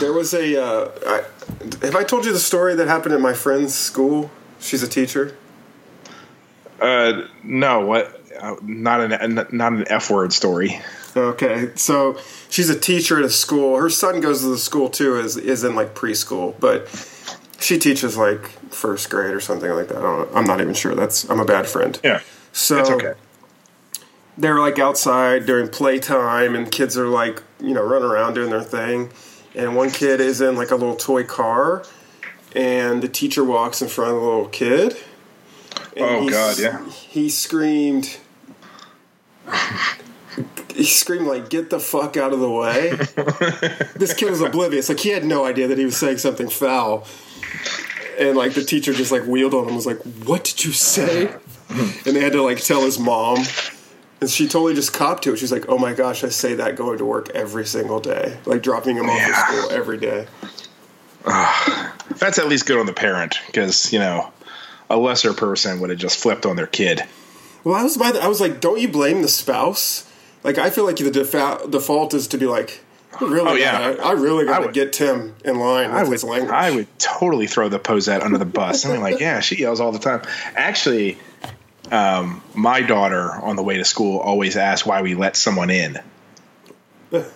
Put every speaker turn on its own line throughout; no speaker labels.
There was a. Uh, I, have I told you the story that happened at my friend's school? She's a teacher.
Uh, no, what? Uh, not an not an F word story.
Okay, so she's a teacher at a school. Her son goes to the school too. is is in like preschool, but she teaches like first grade or something like that. I don't, I'm not even sure. That's I'm a bad friend.
Yeah,
so
that's okay.
They're like outside during playtime, and kids are like you know running around doing their thing. And one kid is in like a little toy car, and the teacher walks in front of the little kid.
oh God, yeah.
He screamed. he screamed like get the fuck out of the way this kid was oblivious like he had no idea that he was saying something foul and like the teacher just like wheeled on him was like what did you say and they had to like tell his mom and she totally just copped to it she's like oh my gosh i say that going to work every single day like dropping him off
Yeah.
at school every day
That's at least good on the parent because you know a lesser person would have just flipped on their kid.
well i was by the, i was like don't you blame the spouse like i feel like the defa- default is to be like I really
Oh, yeah.
gotta, I really gotta
would-
get Tim in line with
I would,
his language.
I would totally throw the posette under the bus. I mean, like, yeah, she yells all the time. Actually, um, my daughter on the way to school always asks why we let someone in.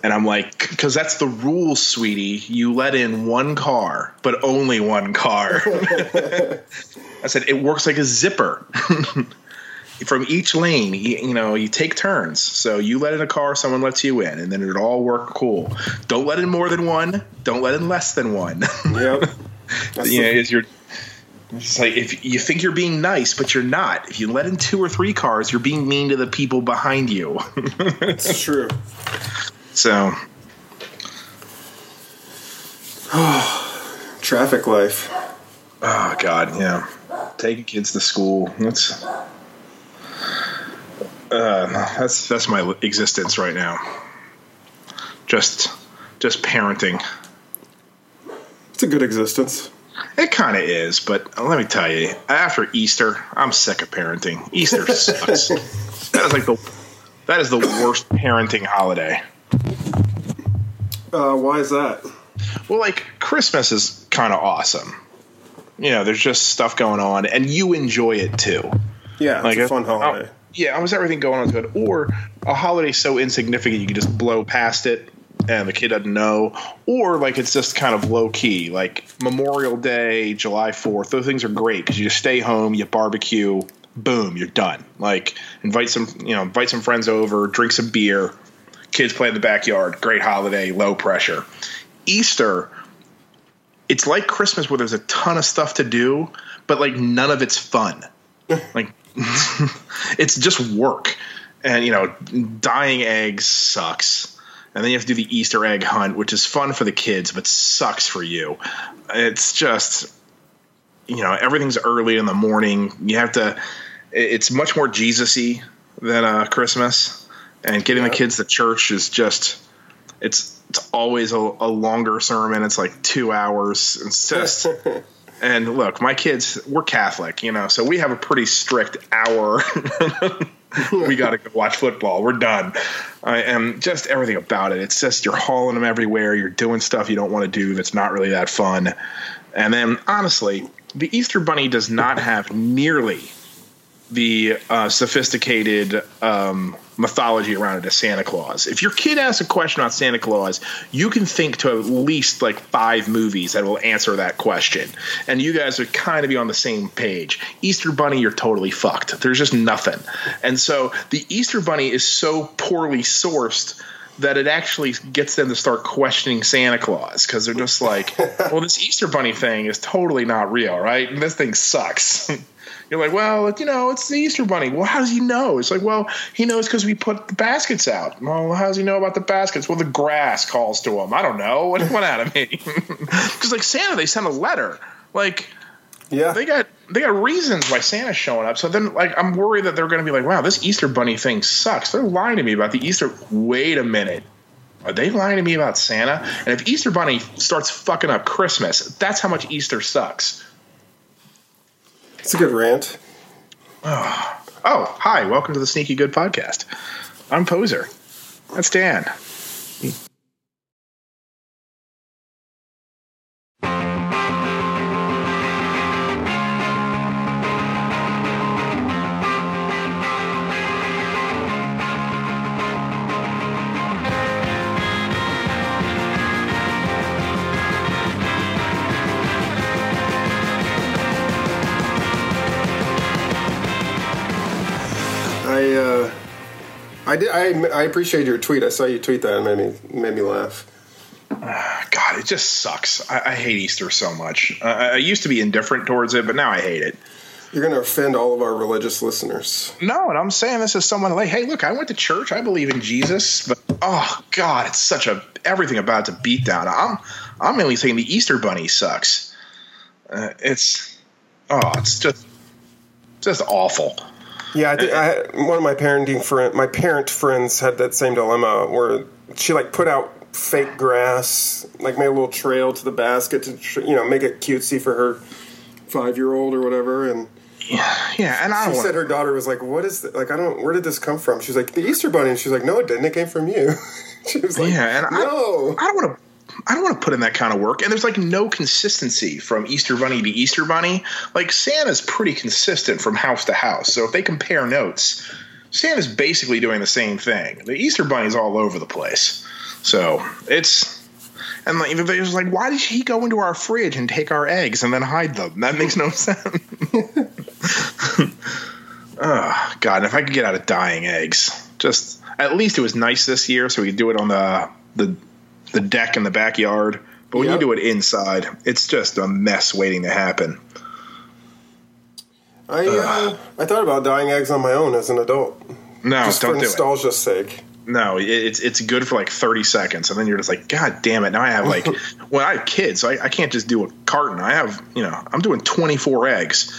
And I'm like, because that's the rule, sweetie. You let in one car, but only one car. I said, it works like a zipper. From each lane, you, you know, you take turns. So you let in a car, someone lets you in, and then it'll all work cool. Don't let in more than one. Don't let in less than one.
Yep. That's
you know, is your it's like if you think you're being nice, but you're not. If you let in two or three cars, you're being mean to the people behind you.
it's true.
so
Traffic life.
Oh God, yeah. Taking kids to school. That's uh, that's that's my existence right now. Just just parenting.
It's a good existence.
It kind of is, but let me tell you, after Easter, I'm sick of parenting. Easter sucks. that is like the that is the worst parenting holiday.
Uh, why is that?
Well, like Christmas is kind of awesome. You know, there's just stuff going on, and you enjoy it too.
Yeah,
Like
it's a fun
oh,
holiday.
yeah, almost everything going on is good. Or a holiday so insignificant you can just blow past it, and the kid doesn't know. Or like it's just kind of low key, like Memorial Day, July Fourth. Those things are great because you just stay home, you barbecue, boom, you're done. Like invite some, you know, invite some friends over, drink some beer, kids play in the backyard. Great holiday, low pressure. Easter, it's like Christmas where there's a ton of stuff to do, but like none of it's fun. like it's just work. And you know, dyeing eggs sucks. And then you have to do the Easter egg hunt, which is fun for the kids, but sucks for you. It's just you know, everything's early in the morning. You have to it's much more Jesus-y than uh, Christmas. And getting the kids to church is just it's it's always a, a longer sermon. It's like two hours. It's just and look, my kids we're Catholic, you know, so we have a pretty strict hour. we got to go watch football. We're done. I am just everything about it. It's just you're hauling them everywhere. You're doing stuff you don't want to do. That's not really that fun. And then honestly, the Easter Bunny does not have nearly the uh, sophisticated um, mythology around it as Santa Claus. If your kid asks a question about Santa Claus, you can think to at least like five movies that will answer that question, and you guys would kind of be on the same page. Easter Bunny, you're totally fucked. There's just nothing, and so the Easter Bunny is so poorly sourced. That it actually gets them to start questioning Santa Claus because they're just like, well, this Easter Bunny thing is totally not real, right? And this thing sucks. You're like, well, you know, it's the Easter Bunny. Well, how does he know? It's like, well, he knows because we put the baskets out. Well, how does he know about the baskets? Well, the grass calls to him. I don't know. What went out of me? Because like Santa, they sent a letter. Like,
Yeah.
they got they got reasons why Santa's showing up. So then, like, I'm worried that they're going to be like, wow, this Easter Bunny thing sucks. They're lying to me about the Easter. Wait a minute. Are they lying to me about Santa? And if Easter Bunny starts fucking up Christmas, that's how much Easter sucks.
It's a good rant.
Oh, hi. Welcome to the Sneaky Good Podcast. I'm Poseur. That's Dan.
I. I, appreciate your tweet. I saw you tweet that and made me made me laugh.
God, it just sucks. I, I hate Easter so much. Uh, I used to be indifferent towards it, but now I hate it.
You're going to offend all of our religious listeners.
No, and I'm saying this as someone like, hey, look, I went to church. I believe in Jesus, but oh God, it's such a everything about it's a beatdown. I'm I'm mainly saying the Easter Bunny sucks. Uh, it's oh, it's just just awful.
Yeah, I, did, I one of my parenting friend, my parent friends had that same dilemma where she like put out fake grass, like made a little trail to the basket to you know make it cutesy for her five year old or whatever, and
Yeah, and I
she said her daughter was like, "What is that? like? I don't. Where did this come from?" She's like, "The Easter Bunny." And she's like, "No, it didn't. It came from you." she was like,
Yeah, and I-
"No."
I don't want to. I don't want to put in that kind of work. And there's like no consistency from Easter Bunny to Easter Bunny. Like Santa's pretty consistent from house to house. So if they compare notes, Santa's basically doing the same thing. The Easter Bunny's all over the place. So it's and like they're just like, why did he go into our fridge and take our eggs and then hide them? That makes no sense. oh God! If I could get out of dying eggs, just at least it was nice this year, so we could do it on the the the deck in the backyard. But when
Yep.
you do it inside, it's just a mess waiting to happen.
I uh, I thought about dying eggs on my own as an adult,
No,
just for
do it.
nostalgia's sake.
No, it, it's it's good for like thirty seconds, and then you're just like, God damn it! Now I have like, well, I have kids, so I, I can't just do a carton. I have, you know, I'm doing twenty four eggs.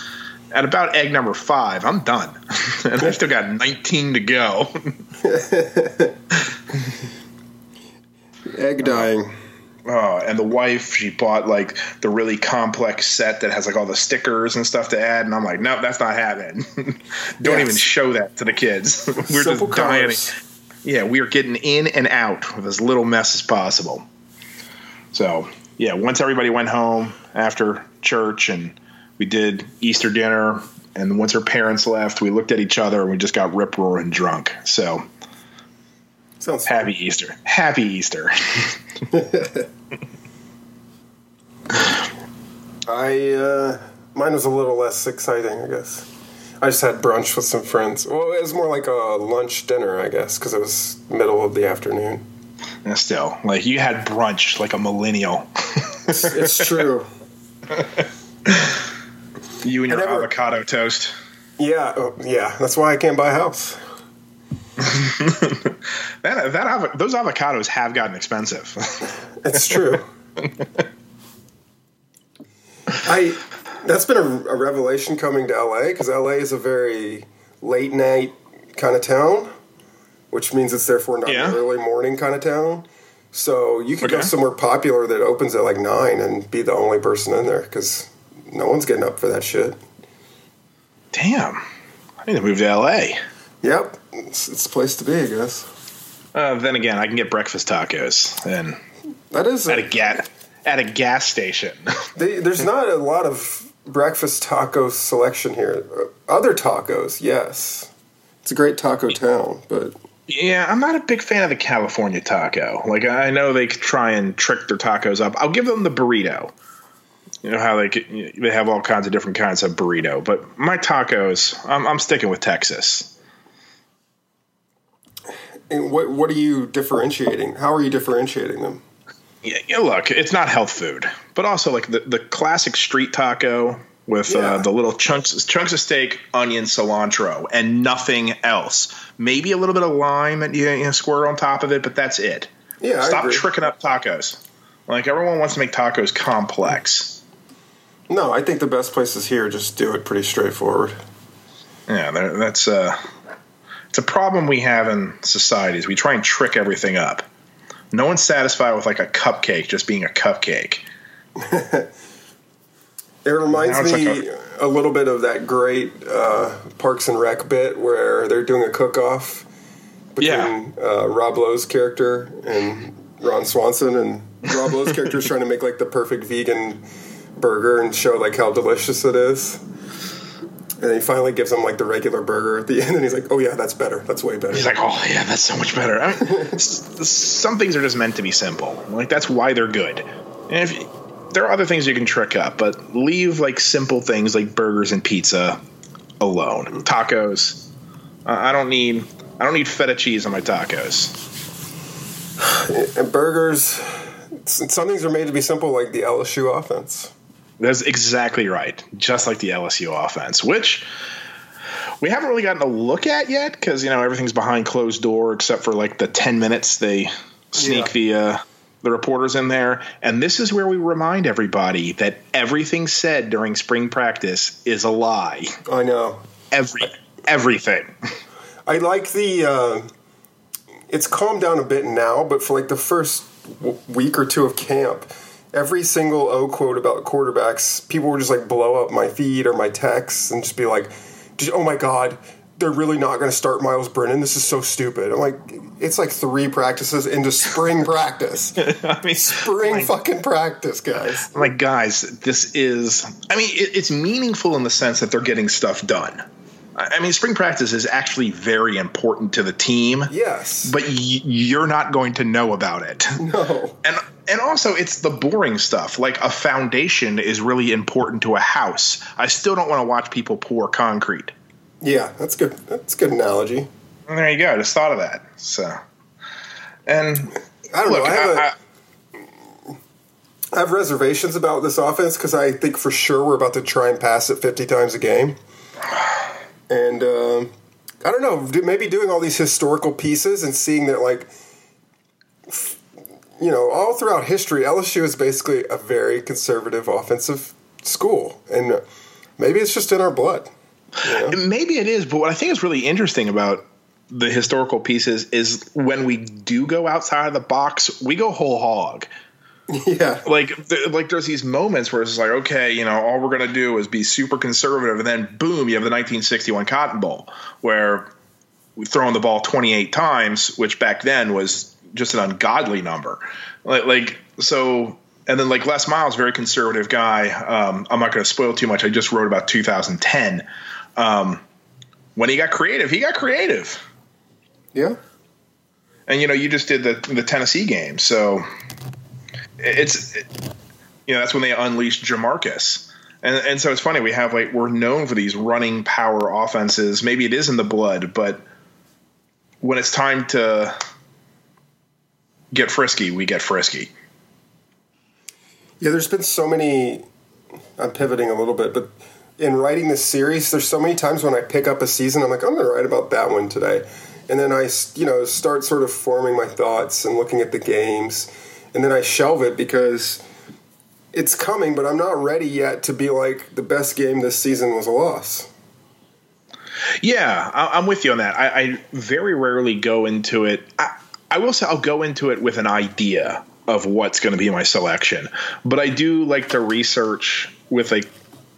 At about egg number five, I'm done, and I've still got nineteen to go.
Egg uh, dying.
Oh, and the wife, she bought like the really complex set that has like all the stickers and stuff to add, and I'm like, nope, that's not happening. Don't
Yes.
even show that to the kids. We're
Simple
just dying. Yeah, we are getting in and out with as little mess as possible. So yeah, once everybody went home after church and we did Easter dinner, and once her parents left, we looked at each other and we just got rip roaring drunk. So
Sounds
happy Easter, happy Easter.
I uh, mine was a little less exciting, I guess. I just had brunch with some friends. Well, it was more like a lunch dinner, I guess, because it was middle of the afternoon.
And still, like you had brunch like a millennial.
It's, it's true.
you and your
never-
avocado toast.
Yeah, oh, yeah. That's why I can't buy a house.
That that those avocados have gotten expensive.
It's true. I that's been a, a revelation coming to LA because LA is a very late night kind of town, which means it's therefore not
Yeah.
an early morning kind of town. So you could go somewhere popular that opens at like nine and be the only person in there because no one's getting up for that shit.
Damn, I need to move to LA.
Yep, it's, it's a place to be, I guess.
Uh, then again, I can get breakfast tacos and
That is
at a gas at a gas station.
They, there's not a lot of breakfast taco selection here. Uh, Other tacos, yes. It's a great taco town, but
yeah, I'm not a big fan of the California taco. Like I know they try and trick their tacos up. I'll give them the burrito. You know how they they have all kinds of different kinds of burrito, but my tacos, I'm, I'm sticking with Texas.
And what what are you differentiating? How are you differentiating them?
Yeah, yeah, look, it's not health food, but also like the, the classic street taco with
Yeah.
uh, the little chunks chunks of steak, onion, cilantro, and nothing else. Maybe a little bit of lime that you, you know, squirt on top of it, but that's it.
Yeah,
Stop tricking up tacos. Like everyone wants to make tacos complex.
No, I think the best places here just do it pretty straightforward.
Yeah, that's uh, it's a problem we have in society. Is we try and trick everything up. No one's satisfied with like a cupcake just being a cupcake.
It reminds me
like
a, little bit of that great uh, Parks and Rec bit where they're doing a cook-off between
Yeah.
uh, Rob Lowe's character and Ron Swanson, and Rob Lowe's character is trying to make like the perfect vegan burger and show like how delicious it is. And he finally gives him like the regular burger at the end, and he's like, "Oh yeah, that's better. That's way better."
He's like, oh yeah, that's so much better. I mean, some things are just meant to be simple. Like that's why they're good. And if there are other things you can trick up, but leave like simple things like burgers and pizza alone. Tacos. Uh, I don't need. I don't need feta cheese on my tacos.
and burgers, some things are made to be simple, like the LSU offense.
That's exactly right. Just like the LSU offense, which we haven't really gotten a look at yet because you know everything's behind closed door except for like the ten minutes they sneak
Yeah.
the uh, the reporters in there. And this is where we remind everybody that everything said during spring practice is a lie.
I know.
Every everything.
I like the. Uh, it's calmed down a bit now, but for like the first w- week or two of camp, every single O quote about quarterbacks, people would just like blow up my feed or my texts and just be like, "Oh my god." They're really not going to start Myles Brennan. This is so stupid. I'm like, it's like three practices into spring practice.
I mean,
Spring fucking practice, guys.
Like guys, this is. I mean, it, it's meaningful in the sense that they're getting stuff done. I I mean, spring practice is actually very important to the team.
Yes.
but y- you're not going to know about it.
no.
And and also it's the boring stuff. Like a foundation is really important to a house. I still don't want to watch people pour concrete.
Yeah, that's good. That's a good analogy.
And there you go. I just thought of that. So, and
I don't
look,
know. I have, a-
I,
I have reservations about this offense because I think for sure we're about to try and pass it 50 times a game. And um, I don't know, maybe doing all these historical pieces and seeing that, like, you know, all throughout history, LSU is basically a very conservative offensive school. And maybe it's just in our blood. you know?
maybe it is, but what I think is really interesting about the historical pieces is when we do go outside of the box, we go whole hog.
yeah.
like th- like there's these moments where it's like okay you know all we're going to do is be super conservative and then boom you have the 1961 cotton bowl where we've thrown the ball 28 times which back then was just an ungodly number. Like, like so and then like les miles very conservative guy. Um, i'm not going to spoil too much. I just wrote about 2010 um, when he got creative he got creative.
Yeah.
and you know you just did the the Tennessee game, so it's you know that's when they unleashed Jamarcus, and and so it's funny we have like we're known for these running power offenses. Maybe it is in the blood, but when it's time to get frisky, we get frisky.
Yeah, there's been so many. I'm pivoting a little bit, but in writing this series, there's so many times when I pick up a season, I'm like, I'm going to write about that one today, and then I, you know, start sort of forming my thoughts and looking at the games, and then I shelve it because it's coming, but I'm not ready yet to be like the best game this season was a loss.
Yeah, I, I'm with you on that. I, I very rarely go into it. I, I will say I'll go into it with an idea of what's going to be my selection, but I do like to research with a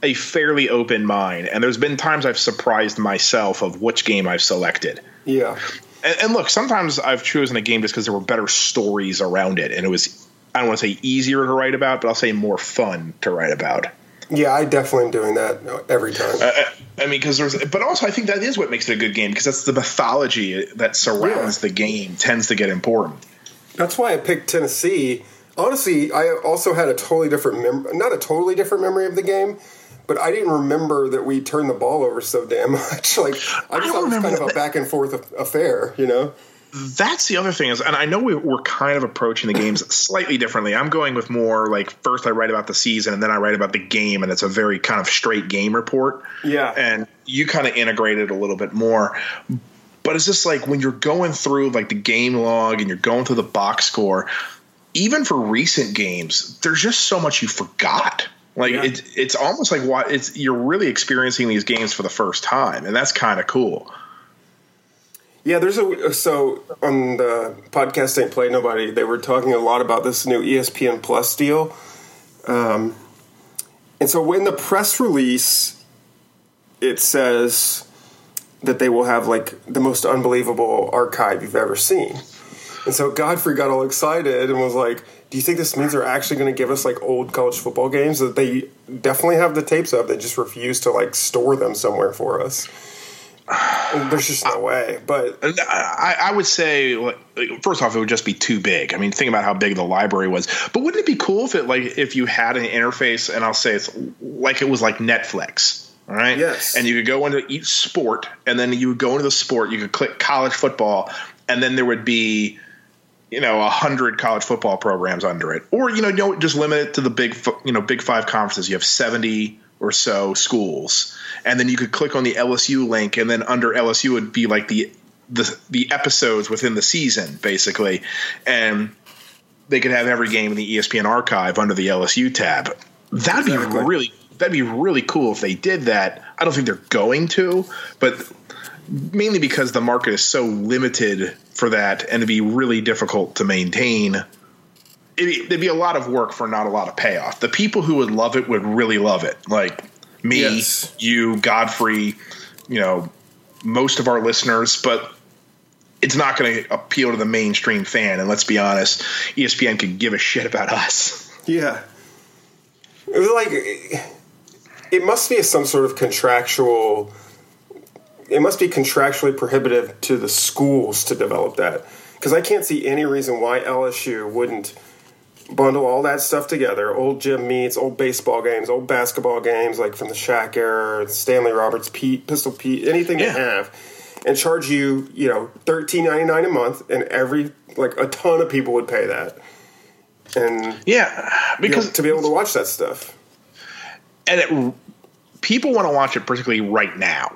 a fairly open mind. And there's been times I've surprised myself of which game I've selected.
Yeah,
And, and look, sometimes I've chosen a game just because there were better stories around it, and it was I don't want to say easier to write about, but I'll say more fun to write about.
Yeah, I definitely am doing that every time.
I, I mean, because there's, but also I think that is what makes it a good game because that's the mythology that surrounds
Yeah.
the game tends to get important.
That's why I picked Tennessee. Honestly, I also had a totally different mem- not a totally different memory of the game, but I didn't remember that we turned the ball over so damn much. Like I just
don't
thought it was kind of a back and forth affair, you know.
That's the other thing is, and I know we, we're kind of approaching the games slightly differently. I'm going with more like first I write about the season and then I write about the game, and it's a very kind of straight game report.
Yeah.
And you kind of integrate it a little bit more. But it's just like when you're going through like the game log and you're going through the box score, even for recent games, there's just so much you forgot. Like
Yeah.
it's it's almost like what it's you're really experiencing these games for the first time, and that's kind of cool.
Yeah, there's a so on the podcast ain't play nobody. They were talking a lot about this new ESPN Plus deal, um, and so when the press release, it says that they will have like the most unbelievable archive you've ever seen, and so Godfrey got all excited and was like, "Do you think this means they're actually going to give us like old college football games that they definitely have the tapes of? They just refuse to like store them somewhere for us." There's just no way, but
I, I would say, like, first off, it would just be too big. I mean, think about how big the library was. But wouldn't it be cool if it like if you had an interface, and I'll say it's like it was like Netflix, all right?
Yes.
And you could go into each sport, and then you would go into the sport. You could click college football, and then there would be, you know, a hundred college football programs under it, or you know, you know, just limit it to the big, you know, big five conferences. You have seventy or so schools, and then you could click on the LSU link, and then under LSU would be like the the the episodes within the season, basically, and they could have every game in the ESPN archive under the LSU tab. That'd
Exactly.
be really that'd be really cool if they did that. I don't think they're going to, but mainly because the market is so limited for that, and it'd be really difficult to maintain. It'd be, there'd be a lot of work for not a lot of payoff. The people who would love it would really love it, like me,
Yes.
you, Godfrey, you know, most of our listeners, but it's not going to appeal to the mainstream fan. And let's be honest, ESPN could give a shit about us.
Yeah. It was like it must be some sort of contractual it must be contractually prohibitive to the schools to develop that because I can't see any reason why LSU wouldn't bundle all that stuff together old gym meets old baseball games old basketball games like from the Shaq era Stanley Roberts Pete Pistol Pete anything
Yeah.
they have and charge you you know thirteen ninety nine a month and every like a ton of people would pay that and
Yeah, because
to be able to watch that stuff.
and it, people want to watch it particularly right now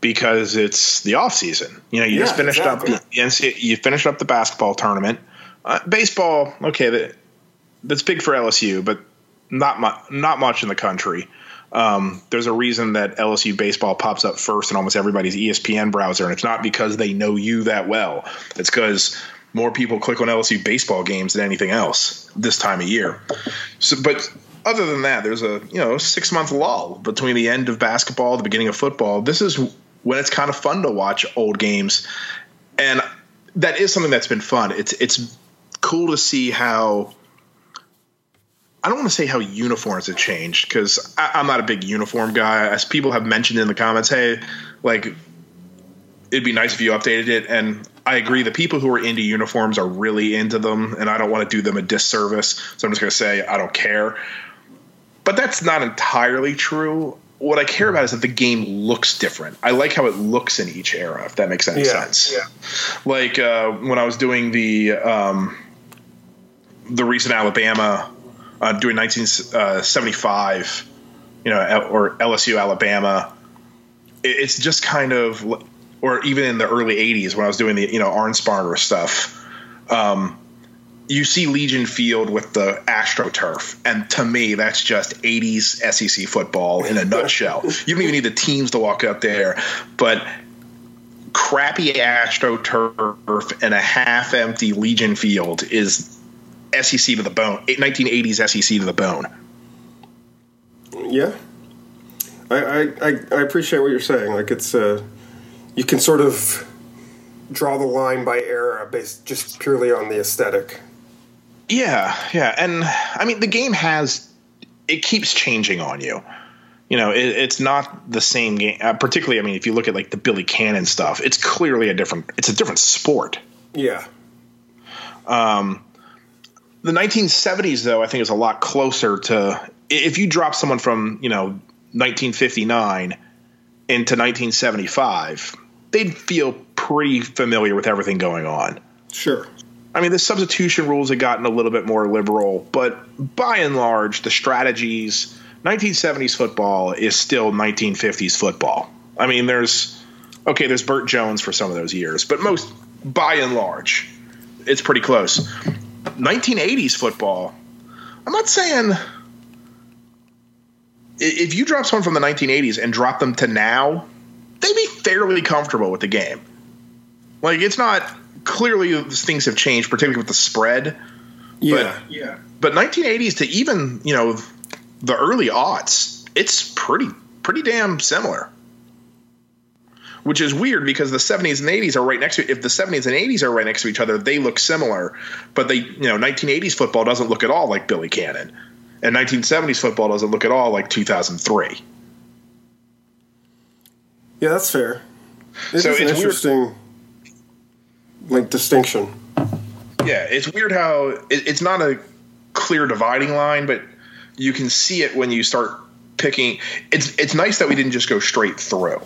because it's the off season. You know, you just finished
exactly.
up the you finished up the basketball tournament. Uh, baseball, okay, that, that's big for LSU, but not mu- not much in the country. Um, there's a reason that LSU baseball pops up first in almost everybody's ESPN browser, and it's not because they know you that well. It's because more people click on LSU baseball games than anything else this time of year. So, but other than that, there's a you know six month lull between the end of basketball, the beginning of football. This is when it's kind of fun to watch old games, and that is something that's been fun. It's it's cool to see how. I don't want to say how uniforms have changed because I'm not a big uniform guy. As people have mentioned in the comments, hey, like it'd be nice if you updated it. And I agree. The people who are into uniforms are really into them, and I don't want to do them a disservice. So I'm just going to say I don't care. But that's not entirely true. What I care about is that the game looks different. I like how it looks in each era, if that makes any
Yeah,
sense.
yeah.
Like uh, when I was doing the um, the recent Alabama, uh, doing 1975, you know, or LSU Alabama. It's just kind of, or even in the early 80s when I was doing the, you know, Arnsparger stuff. Um, you see Legion Field with the AstroTurf, and to me, that's just 80s SEC football in a nutshell. you don't even need the teams to walk out there, but crappy AstroTurf and a half-empty Legion Field is SEC to the bone. 1980s SEC to the bone.
Yeah, I, I, I, appreciate what you're saying. Like it's uh, you can sort of draw the line by era based just purely on the aesthetic.
Yeah, yeah, and I mean the game has it keeps changing on you. You know, it, it's not the same game. Uh, particularly, I mean, if you look at like the Billy Cannon stuff, it's clearly a different. It's a different sport.
Yeah,
The 1970s, though, I think is a lot closer to. If you drop someone from you know 1959 into 1975, they'd feel pretty familiar with everything going on.
Sure.
I mean, the substitution rules had gotten a little bit more liberal, but by and large, the strategies, 1970s football is still 1950s football. I mean, there's, okay, there's Bert Jones for some of those years, but most, by and large, it's pretty close. 1980s football, I'm not saying if you drop someone from the 1980s and drop them to now, they'd be fairly comfortable with the game. Like it's not clearly things have changed, particularly with the spread.
Yeah,
but, yeah. But 1980s to even you know the early aughts, it's pretty pretty damn similar. Which is weird because the 70s and 80s are right next to if the 70s and 80s are right next to each other, they look similar. But they you know 1980s football doesn't look at all like Billy Cannon, and 1970s football doesn't look at all like 2003.
Yeah, that's fair. It so it's an interesting. Weird like distinction.
Yeah, it's weird how it, it's not a clear dividing line, but you can see it when you start picking. It's it's nice that we didn't just go straight through,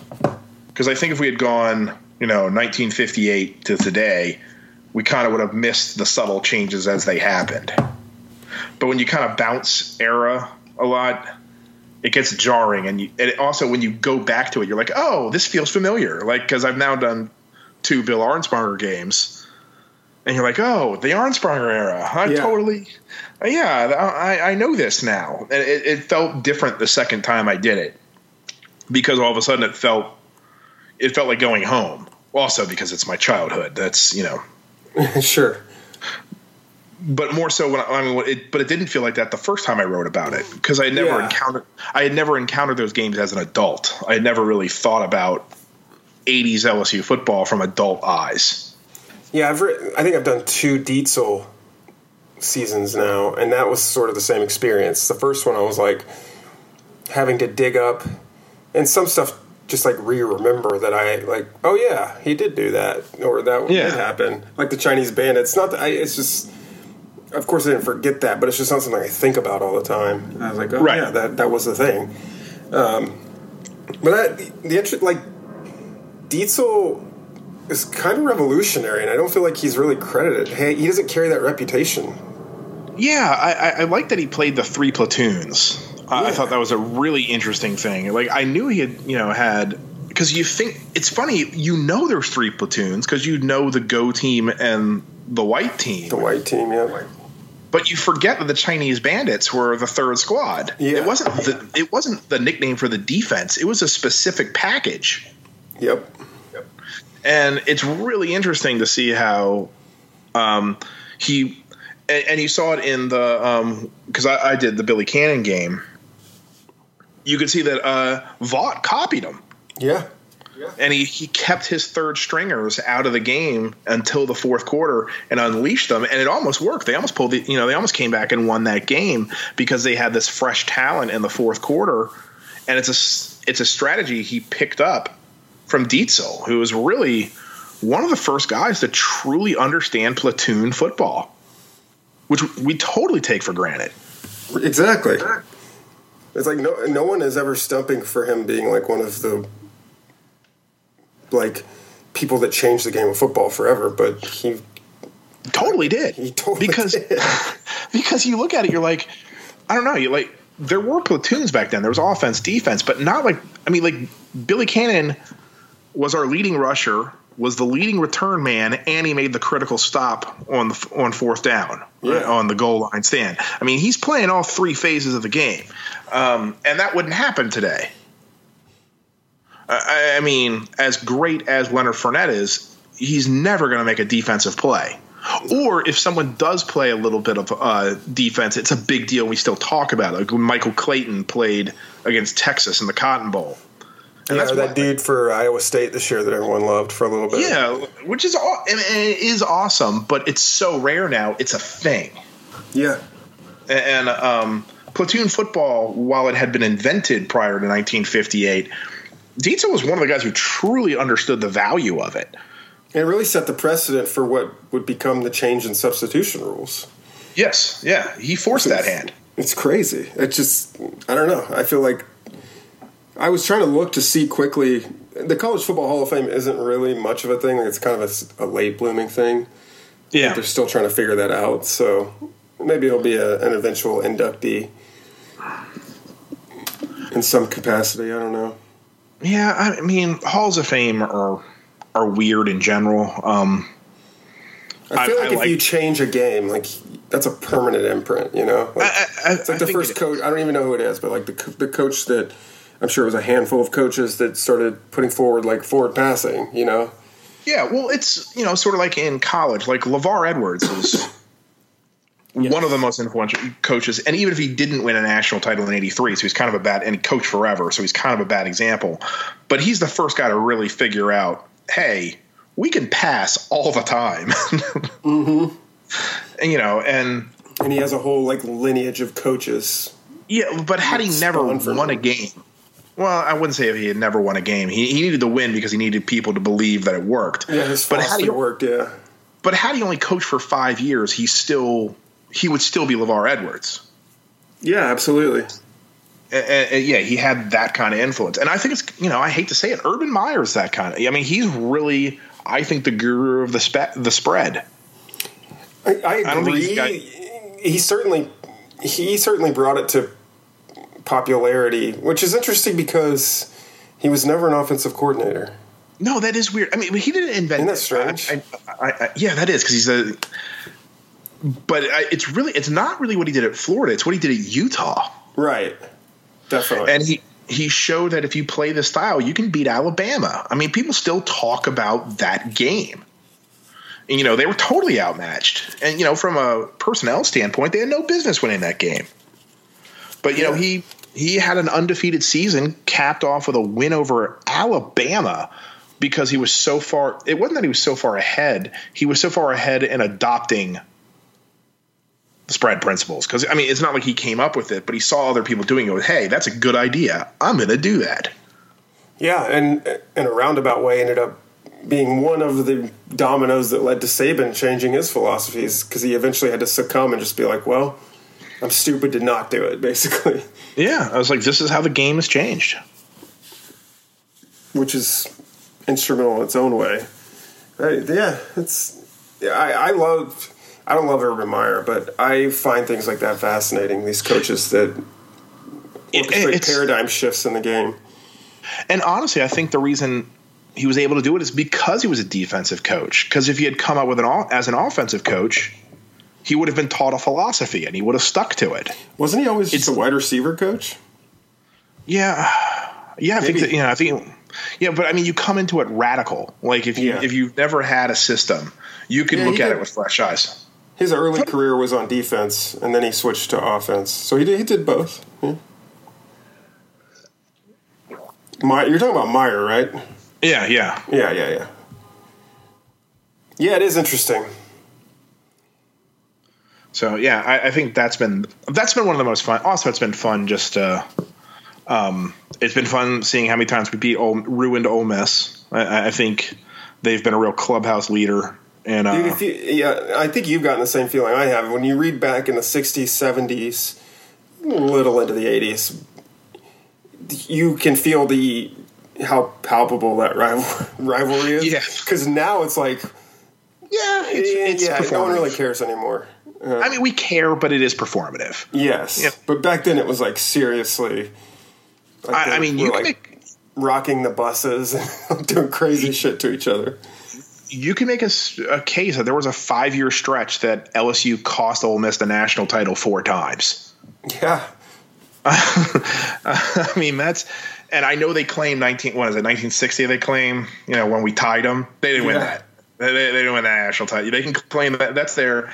because I think if we had gone, you know, 1958 to today, we kind of would have missed the subtle changes as they happened. But when you kind of bounce era a lot, it gets jarring, and, you, and also when you go back to it, you're like, oh, this feels familiar. Like because I've now done two Bill Arnsparger games, and you're like, oh, the Arnsparger era. I yeah. totally, yeah, I, I know this now. And it, it felt different the second time I did it because all of a sudden it felt it felt like going home. Also because it's my childhood. That's you know,
sure.
But more so when I, I mean, it, but it didn't feel like that the first time I wrote about it because I had never yeah. encountered I had never encountered those games as an adult. I had never really thought about 80s LSU football from adult eyes.
Yeah, I've re- I think I've done two Dietzel seasons now, and that was sort of the same experience. The first one, I was like having to dig up, and some stuff just like re-remember that I like. Oh yeah, he did do that, or that yeah. did happen. Like the Chinese bandits. Not that I, it's just. Of course, I didn't forget that, but it's just not something I think about all the time. And I was like, oh right. yeah, that that was the thing. Um, but that the interest, like Dietzel is kind of revolutionary, and I don't feel like he's really credited. Hey, he doesn't carry that reputation.
Yeah, I, I like that he played the three platoons. Yeah. I thought that was a really interesting thing. Like I knew he had, you know, had because you think it's funny. You know, there's three platoons because you know the go team and the white team.
The white team, yeah.
But you forget that the Chinese bandits were the third squad. Yeah. It wasn't the it wasn't the nickname for the defense. It was a specific package.
Yep.
yep. And it's really interesting to see how um, he and, and, you saw it in the because um, I, I, did the Billy Cannon game. You could see that uh, Vaught copied him.
Yeah.
And he, he kept his third stringers out of the game until the fourth quarter and unleashed them, and it almost worked. They almost pulled the, you know, they almost came back and won that game because they had this fresh talent in the fourth quarter, and it's a it's a strategy he picked up from Dietzel, who was really one of the first guys to truly understand platoon football, which we totally take for granted.
Exactly. It's like no no one is ever stumping for him being like one of the like people that changed the game of football forever, but he
totally did.
He totally
because
did.
because you look at it, you're like, I don't know, you like there were platoons back then. There was offense, defense, but not like I mean, like Billy Cannon was our leading rusher, was the leading return man, and he made the critical stop on the on fourth down yeah. right, on the goal line stand. I mean, he's playing all three phases of the game, um, and that wouldn't happen today. I, I mean, as great as Leonard Fournette is, he's never going to make a defensive play. Or if someone does play a little bit of uh, defense, it's a big deal. We still talk about it. Like Michael Clayton played against Texas in the Cotton Bowl
and yeah, that dude for Iowa State this year that everyone loved for a little bit.
Yeah, which is and it is awesome, but it's so rare now. It's a thing.
Yeah,
and, um, platoon football, while it had been invented prior to 1958, Dietzel was one of the guys who truly understood the value of it.
It really set the precedent for what would become the change in substitution rules.
Yes, yeah, he forced it's, that hand.
It's crazy. It just, I don't know. I feel like I was trying to look to see quickly the College Football Hall of Fame isn't really much of a thing. It's kind of a late blooming thing.
Yeah,
They're still trying to figure that out. So maybe it'll be a, an eventual inductee in some capacity. I don't know.
yeah. I mean, halls of fame are are weird in general. Um,
I feel
I-
like
I
if
like-
you change a game, like that's a permanent imprint. You know, like,
I-
it's like the first coach. I don't even know who it is, but like the the coach that I'm sure it was a handful of coaches that started putting forward like forward passing. You know,
Yeah, well, it's you know sort of like in college, like LaVell Edwards is one of the most influential coaches, and even if he didn't win a national title in '83, so he's kind of a bad and he coached forever, so he's kind of a bad example. But he's the first guy to really figure out, hey, we can pass all the time, mm-hmm. and you know, and
and he has a whole like lineage of coaches.
yeah, but had he never won a game, well, I wouldn't say if he had never won a game. He, he needed to win because he needed people to believe that it worked.
Yeah, his
but had
philosophy
he
worked. Yeah,
But had he only coached for five years, he still he would still be LaVell Edwards.
yeah, absolutely.
And, and, yeah, he had that kind of influence, and I think it's you know I hate to say it, Urban Meyer's that kind of. I mean, he's really I think the guru of the spe- the spread.
I, I agree.
I don't think he's got-
he certainly he certainly brought it to popularity, which is interesting because he was never an offensive coordinator.
No, that is weird. I mean, he didn't invent.
Isn't that strange?
I, I, I, yeah, that is because he's a. But I, it's really it's not really what he did at Florida. It's what he did at Utah.
Right. Definitely.
and he he showed that if you play the style, you can beat Alabama. I mean, people still talk about that game. And, you know, they were totally outmatched. And you know, from a personnel standpoint, they had no business winning that game. But you know, he he had an undefeated season, capped off with a win over Alabama because he was so far. It wasn't that he was so far ahead; he was so far ahead in adopting the spread principles. Because I mean, it's not like he came up with it, but he saw other people doing it. With, hey, that's a good idea. I'm going to do that.
yeah, and in a roundabout way, ended up being one of the dominoes that led to Saban changing his philosophies because he eventually had to succumb and just be like, "Well, I'm stupid to not do it," basically,
Yeah, I was like, this is how the game has changed.
which is instrumental in its own way. Right, yeah, it's. Yeah, I, I love. I don't love Urban Meyer, but I find things like that fascinating. These coaches that orchestrate paradigm shifts in the game.
And honestly, I think the reason he was able to do it is because he was a defensive coach. Because if he had come up with an as an offensive coach, he would have been taught a philosophy and he would have stuck to it.
Wasn't he always just
It's-
a wide receiver coach?
Yeah, yeah, I think that, you know, I think yeah, but I mean, you come into it radical. Like if you
Yeah.
if you've never had a system, you can
Yeah,
look at
did.
it with fresh eyes.
His early career was on defense, and then he switched to offense. So he did, he did both. Yeah. My, you're talking about Meyer, right?
Yeah, yeah.
Yeah, yeah, yeah. Yeah, it is interesting.
So yeah, I, I think that's been that's been one of the most fun. Also, it's been fun just uh, um, it's been fun seeing how many times we beat Ole, ruined Ole Miss. I, I think they've been a real clubhouse leader, and uh,
Dude, you, yeah, I think you've gotten the same feeling I have. When you read back in the 60s, 70s, little into the 80s, you can feel the how palpable that rival, rivalry is.
Yeah.
Because now it's like,
yeah, it's, it's
yeah, no one really cares anymore.
I mean, we care, but it is performative.
Yes.
Yeah.
But back then it was like, seriously.
I, I mean, you can
like
make
rocking the buses and doing crazy shit to each other.
you can make a case that there was a five year stretch that LSU cost Ole Miss the national title four times.
Yeah.
I mean, that's and I know they claim nineteen. What is it? Nineteen sixty? They claim you know when we tied them. They didn't win that. They, they, they didn't win that national title. They can claim that that's their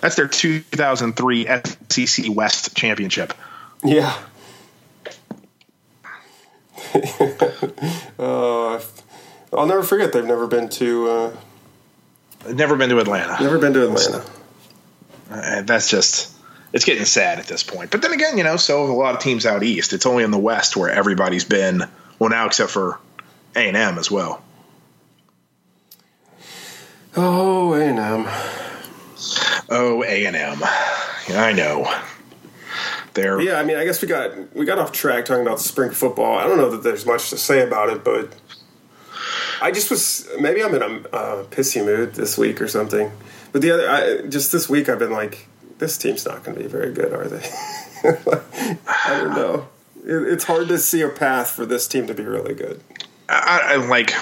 that's their two thousand three SEC West championship.
Yeah. uh, I'll never forget. They've never been to uh,
Never been to Atlanta.
never been to Atlanta.
Uh, that's just it's getting sad at this point. But then again, you know, so have a lot of teams out east. It's only in the West where everybody's been. Well, now except for A and M as well.
Oh, A and M.
Oh, A and M. I know. There,
Yeah, I mean, I guess we got we got off track talking about spring football. I don't know that there's much to say about it, but I just was maybe I'm in a uh, pissy mood this week or something. But the other, I, just this week, I've been like, this team's not going to be very good, are they? I don't know. It, it's hard to see a path for this team to be really good.
I, I like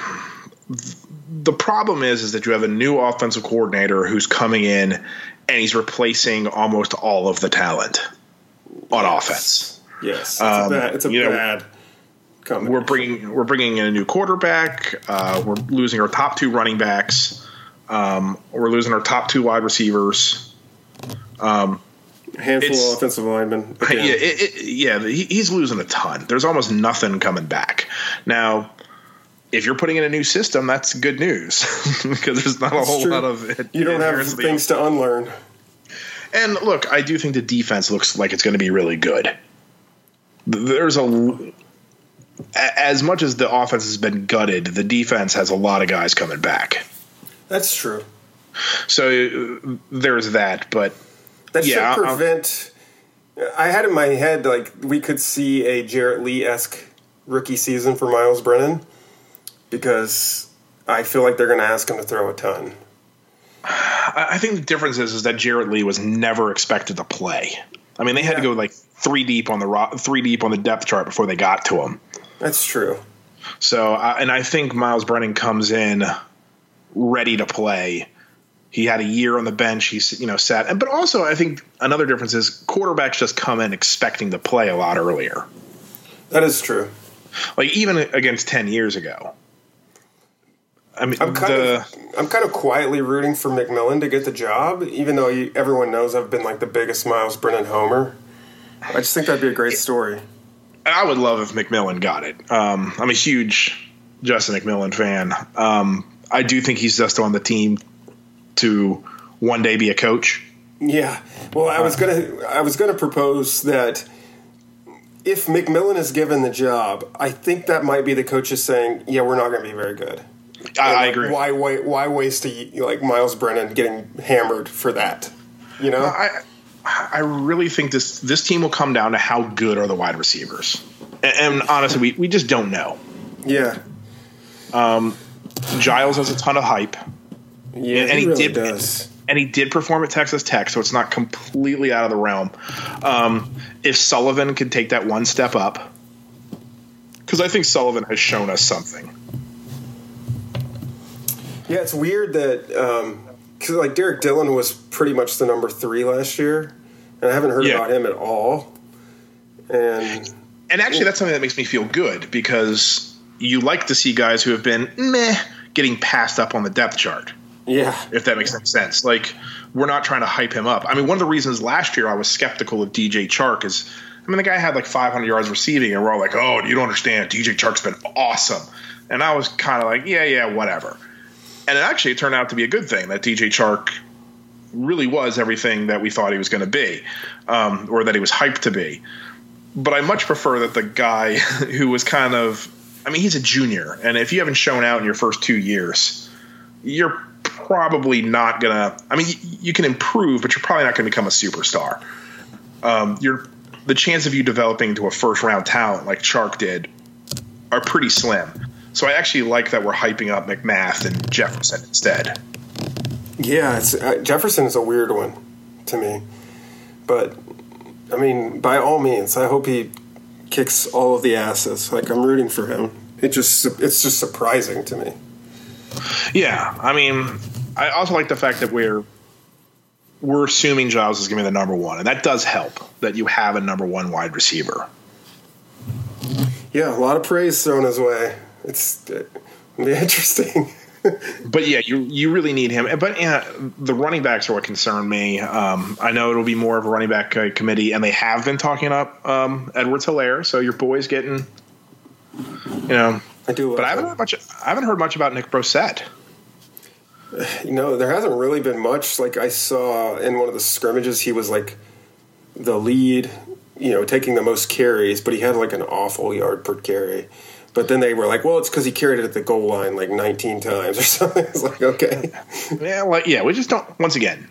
the problem is is that you have a new offensive coordinator who's coming in and he's replacing almost all of the talent on offense.
Yes, it's
Um,
a bad. It's a
you know,
bad.
We're bringing we're bringing in a new quarterback. Uh, we're losing our top two running backs. Um, we're losing our top two wide receivers.
a handful of offensive linemen.
Yeah, it, it, yeah, he, he's losing a ton. There's almost nothing coming back now. If you're putting in a new system, that's good news because there's not a whole
true.
lot of it.
you don't have things to unlearn.
And look, I do think the defense looks like it's going to be really good. There's a as much as the offense has been gutted, the defense has a lot of guys coming back.
That's true.
So uh, there's that, but
That
Yeah,
should
I'll-
prevent. I had in my head like we could see a Jarrett Lee esque rookie season for Myles Brennan because I feel like they're going to ask him to throw a ton.
I think the difference is, is that Jarrett Lee was never expected to play. I mean, they had to go like three deep on the ro- three deep on the depth chart before they got to him.
That's true.
So, uh, and I think Myles Brennan comes in ready to play. He had a year on the bench. He's you know sat, and but also I think another difference is quarterbacks just come in expecting to play a lot earlier.
That is true.
Like even against ten years ago. I mean,
I'm kind
the
of I'm kind of quietly rooting for McMillan to get the job, even though you, everyone knows I've been like the biggest Myles Brennan homer. I just think that'd be a great story.
I would love if McMillan got it. Um, I'm a huge Justin McMillan fan. Um, I do think he's just on the team to one day be a coach.
Yeah. Well, I was gonna I was gonna propose that if McMillan is given the job, I think that might be the coaches saying, "Yeah, we're not going to be very good."
I, I agree.
Why wait? Why waste a like Myles Brennan getting hammered for that? You know.
I I really think this this team will come down to how good are the wide receivers. And, and honestly, we, we just don't know.
yeah.
Um, Giles has a ton of hype,
Yeah.
and
he,
he
really
did-
does.
and he did perform at Texas Tech, so it's not completely out of the realm. Um, if Sullivan could take that one step up, because I think Sullivan has shown us something.
Yeah, it's weird that um, because like Derrick Dillon was pretty much the number three last year, and I haven't heard
Yeah.
about him at all. And
And actually, that's something that makes me feel good because you like to see guys who have been meh getting passed up on the depth chart.
yeah,
if that makes any sense. Like, we're not trying to hype him up. I mean, one of the reasons last year I was skeptical of DJ Chark is, I mean, the guy had like 500 yards receiving, and we're all like, oh, you don't understand. DJ Chark's been awesome. And I was kind of like, yeah, yeah, whatever. And it actually turned out to be a good thing that DJ Chark really was everything that we thought he was going to be, um, or that he was hyped to be. But I much prefer that the guy who was kind of, I mean, he's a junior, and if you haven't shown out in your first two years, you're probably not gonna. I mean, you, can improve, but you're probably not going to become a superstar. Um, you're the chance of you developing into a first round talent like Chark did are pretty slim. So I actually like that we're hyping up McMath and Jefferson instead.
yeah. It's, uh, Jefferson is a weird one to me, but I mean, by all means, I hope he kicks all of the asses. Like I'm rooting for him. It just it's just surprising to me.
Yeah, I mean, I also like the fact that we're we're assuming Giles is going to be the number one, and that does help that you have a number one wide receiver.
Yeah, a lot of praise thrown his way. It's be interesting.
But yeah, you you really need him. But yeah, the running backs are what concern me. Um, I know it'll be more of a running back uh, committee, and they have been talking up um, Edwards Helaire. So your boy's getting, you know.
I do,
But I haven't heard much. I haven't heard much about Nick Brossette.
You know, there hasn't really been much. Like I saw in one of the scrimmages, he was like the lead, you know, taking the most carries, but he had like an awful yard per carry. But then they were like, well, it's because he carried it at the goal line like 19 times or something. It's like, okay.
Yeah, like yeah, we just don't. Once again,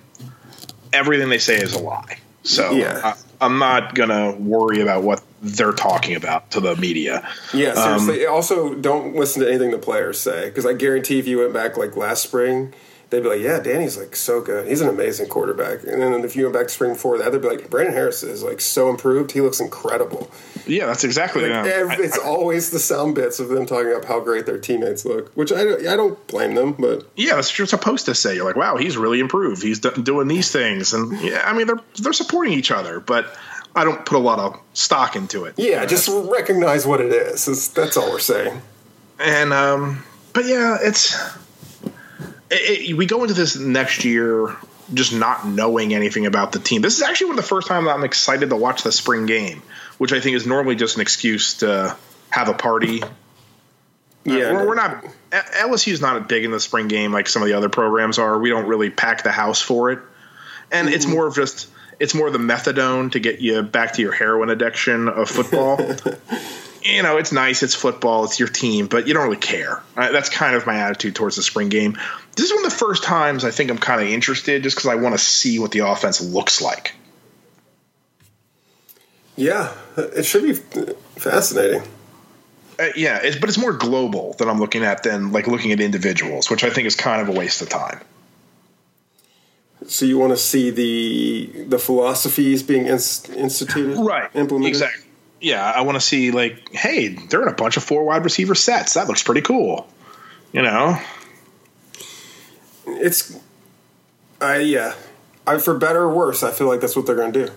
everything they say is a lie. So
Yeah.
I'm not gonna worry about what they're talking about to the media.
Yeah, seriously. Um, also, don't listen to anything the players say because I guarantee if you went back like last spring, they'd be like, "Yeah, Danny's like so good. He's an amazing quarterback." And then if you went back to spring before that, they'd be like, "Brandon Harris is like so improved. He looks incredible."
Yeah, that's exactly.
Like,
yeah.
every, it's I, always the sound bits of them talking about how great their teammates look, which I I don't blame them, but
yeah, that's what you're supposed to say. You're like, "Wow, he's really improved. He's d- doing these things," and yeah, I mean they're they're supporting each other, but. I don't put a lot of stock into it.
Yeah, just recognize what it is. That's all we're saying.
And um, but yeah, it's it, it, we go into this next year just not knowing anything about the team. This is actually one of the first times I'm excited to watch the spring game, which I think is normally just an excuse to have a party. Yeah, uh, we're, we're, not LSU is not big in the spring game like some of the other programs are. We don't really pack the house for it, and mm-hmm. it's more of just it's more the methadone to get you back to your heroin addiction of football. you know, it's nice, it's football, it's your team, but you don't really care. That's kind of my attitude towards the spring game. This is one of the first times I think I'm kind of interested just because I want to see what the offense looks like.
Yeah, it should be fascinating.
Uh, yeah, it's, but it's more global that I'm looking at than like looking at individuals, which I think is kind of a waste of time.
So you want to see the the philosophies being instituted,
right?
Implemented.
Exactly yeah, I want to see like, hey, they're in a bunch of four wide receiver sets. That looks pretty cool. You know,
it's, I yeah, I for better or worse, I feel like that's what they're going to do.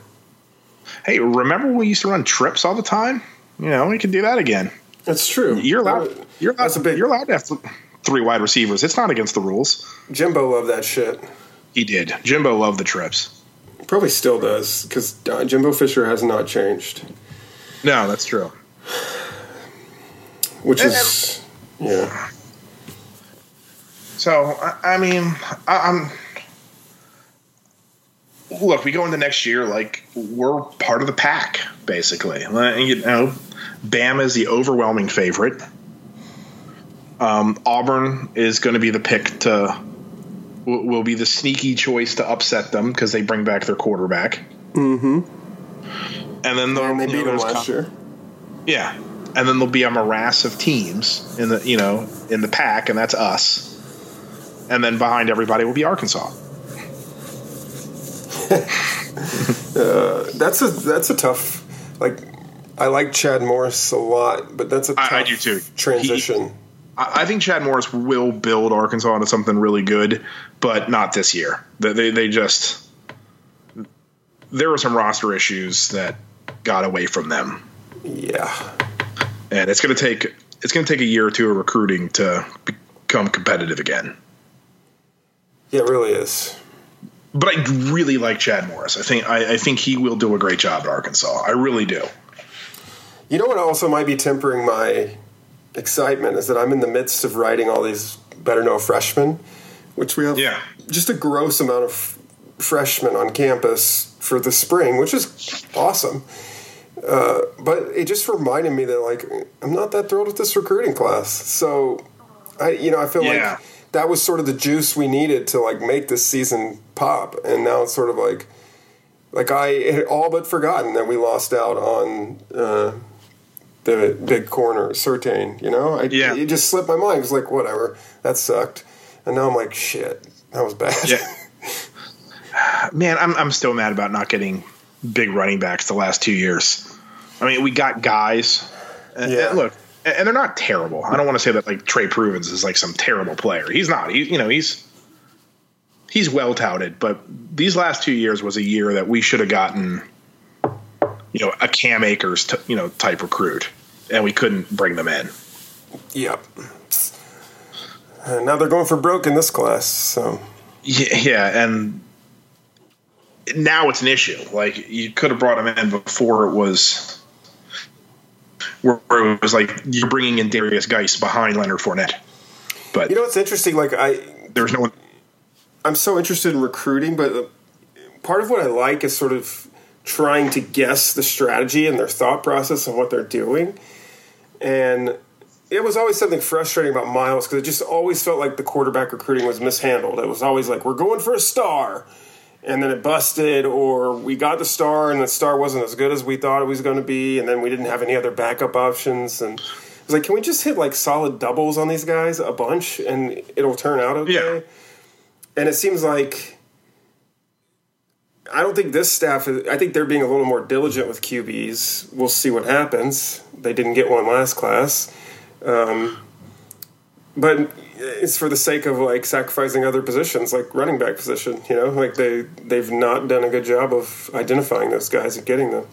Hey, remember when we used to run trips all the time? You know, we can do that again.
That's true.
You're allowed. You're allowed. That's a big, you're allowed to have three wide receivers. It's not against the rules.
Jimbo loved that shit.
He did. Jimbo loved the trips.
Probably still does because uh, Jimbo Fisher has not changed.
No, that's true.
Which and, is, yeah.
So I, I mean, I, am Look, we go into next year like we're part of the pack, basically. You know, Bam is the overwhelming favorite. Um, Auburn is going to be the pick to will be the sneaky choice to upset them because they bring back their quarterback.
Mm-hmm
and then
and they beat them last year.
Yeah, and then there'll be a morass of teams in the you know in the pack, and that's us. And then behind everybody will be Arkansas.
uh, that's a that's a tough like. I like Chad Morris a lot, but that's a tough I, I do too. transition. He,
I think Chad Morris will build Arkansas into something really good, but not this year. They, they, they just there were some roster issues that got away from them.
Yeah,
and it's going to take it's going to take a year or two of recruiting to become competitive again.
Yeah, it really is.
But I really like Chad Morris. I think I, I think he will do a great job at Arkansas. I really do.
You know what also might be tempering my excitement is that I'm in the midst of writing all these better know freshmen, which we have
yeah.
just a gross amount of freshmen on campus for the spring, which is awesome. Uh, but it just reminded me that like I'm not that thrilled with this recruiting class. So I you know I feel yeah. like that was sort of the juice we needed to like make this season pop, and now it's sort of like like I had all but forgotten that we lost out on uh, the big corner Surtain. You know, I,
yeah.
it just slipped my mind. It was like whatever that sucked, and now I'm like shit, that was bad.
Yeah. Man, I'm I'm still mad about not getting big running backs the last two years. I mean, we got guys. And, yeah. And look, and they're not terrible. I don't want to say that like Trey Provens is like some terrible player. He's not. He, you know, he's he's well touted, but these last two years was a year that we should have gotten, you know, a Cam Akers, t- you know, type recruit, and we couldn't bring them in.
Yep. And now they're going for broke in this class. So.
Yeah, yeah, and now it's an issue. Like you could have brought him in before it was where it was like you're bringing in Derrius Guice behind Leonard Fournette. But
you know what's interesting? Like I,
there's no one.
I'm so interested in recruiting, but uh, part of what I like is sort of trying to guess the strategy and their thought process and what they're doing. And it was always something frustrating about Miles because it just always felt like the quarterback recruiting was mishandled. It was always like, we're going for a star and then it busted, or we got the star and the star wasn't as good as we thought it was going to be, and then we didn't have any other backup options. And I was like, can we just hit like solid doubles on these guys a bunch and it'll turn out okay?
Yeah.
And it seems like I don't think this staff. Is, I think they're being a little more diligent with QBs. We'll see what happens. They didn't get one last class, um, but it's for the sake of like sacrificing other positions, like running back position. You know, like they they've not done a good job of identifying those guys and getting them.